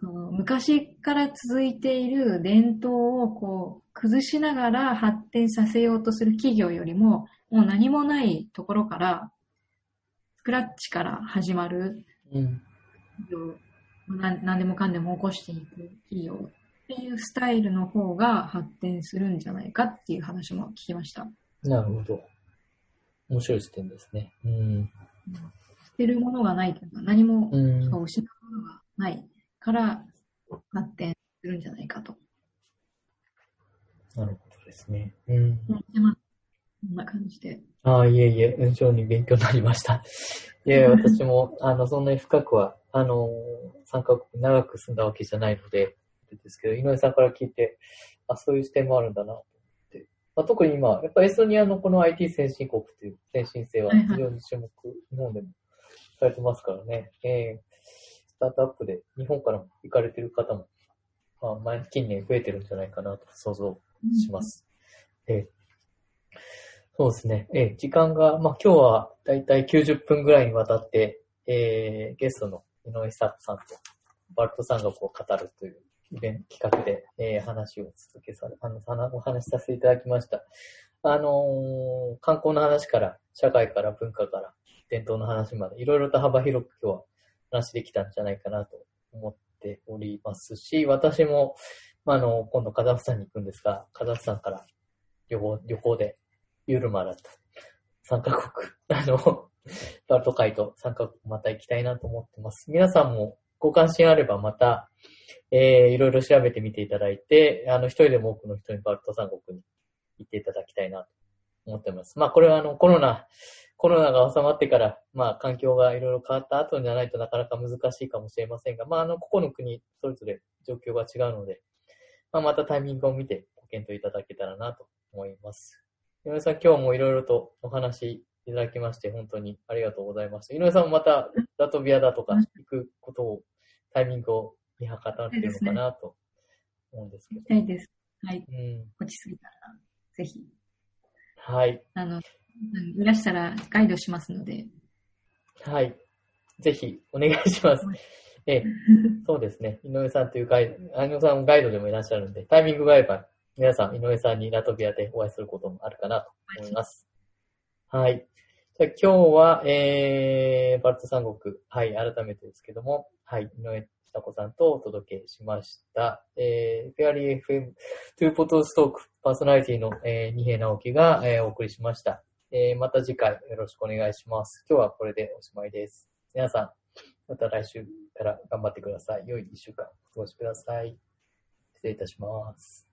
その昔から続いている伝統をこう崩しながら発展させようとする企業よりも、もう何もないところから、スクラッチから始まるうん。何でもかんでも起こしていく企業っていうスタイルの方が発展するんじゃないかっていう話も聞きました。なるほど。面白い視点ですね。うん。捨てるものがないというか、何もうん。そう失うものがないから発展するんじゃないかと。なるほどですね。うん。でまあこんな感じで。ああ、いえいえ、非常に勉強になりました。いえ、私も、あの、そんなに深くは、あの、参加国長く住んだわけじゃないので、ですけど、井上さんから聞いて、あ、そういう視点もあるんだな、と。まあ、特に今、やっぱエストニアのこの IT 先進国という先進性は非常に注目、日本でもされてますからね。ええスタートアップで日本からも行かれてる方も、まあ、前近年増えてるんじゃないかなと想像します。ええそうですね。ええ時間が、まあ今日はだいたい90分ぐらいにわたって、えーゲストの井上久子さんとバルト山岳を語るというイベント企画で、えー話を続けさ、あの、お話しさせていただきました。あのー観光の話から、社会から文化から、伝統の話まで、いろいろと幅広く今日は話できたんじゃないかなと思っておりますし、私も、まあ、あの、今度カザフスタンに行くんですが、カザフスタンから旅行、旅行でユールマラと3カ国、あの、バルト海と3カ国また行きたいなと思ってます。皆さんもご関心あればまた、えー、いろいろ調べてみていただいて、あの、一人でも多くの人にバルト三国に行っていただきたいなと思ってます。まあ、これはあの、コロナ、コロナが収まってから、まあ、環境がいろいろ変わった後じゃないとなかなか難しいかもしれませんが、まあ、あの、個々の国、それぞれ状況が違うので、まあ、またタイミングを見てご検討いただけたらなと思います。井上さん、今日もいろいろとお話いただきまして、本当にありがとうございました。井上さんもまたラトビアだとか行くことを、タイミングを見計らっているのかなと思うんですけど行き。たいです。はい。うん。落ち着いたら、ぜひ。はい。あの、いらしたらガイドしますので。はい。ぜひ、お願いします。ええ、そうですね。井上さんというガイド、井上さんもガイドでもいらっしゃるんで、タイミングが合えば、皆さん、井上さんにラトビアでお会いすることもあるかなと思います。はい。じゃあ今日は、えー、バルト三国、はい、改めてですけども、はい、井上久子さんとお届けしました。えー、フェアリー FM、トゥーポトストーク、パーソナリティの、えー、二平直樹が、えー、お送りしました。えー、また次回よろしくお願いします。今日はこれでおしまいです。皆さん、また来週から頑張ってください。良い一週間お過ごしください。失礼いたします。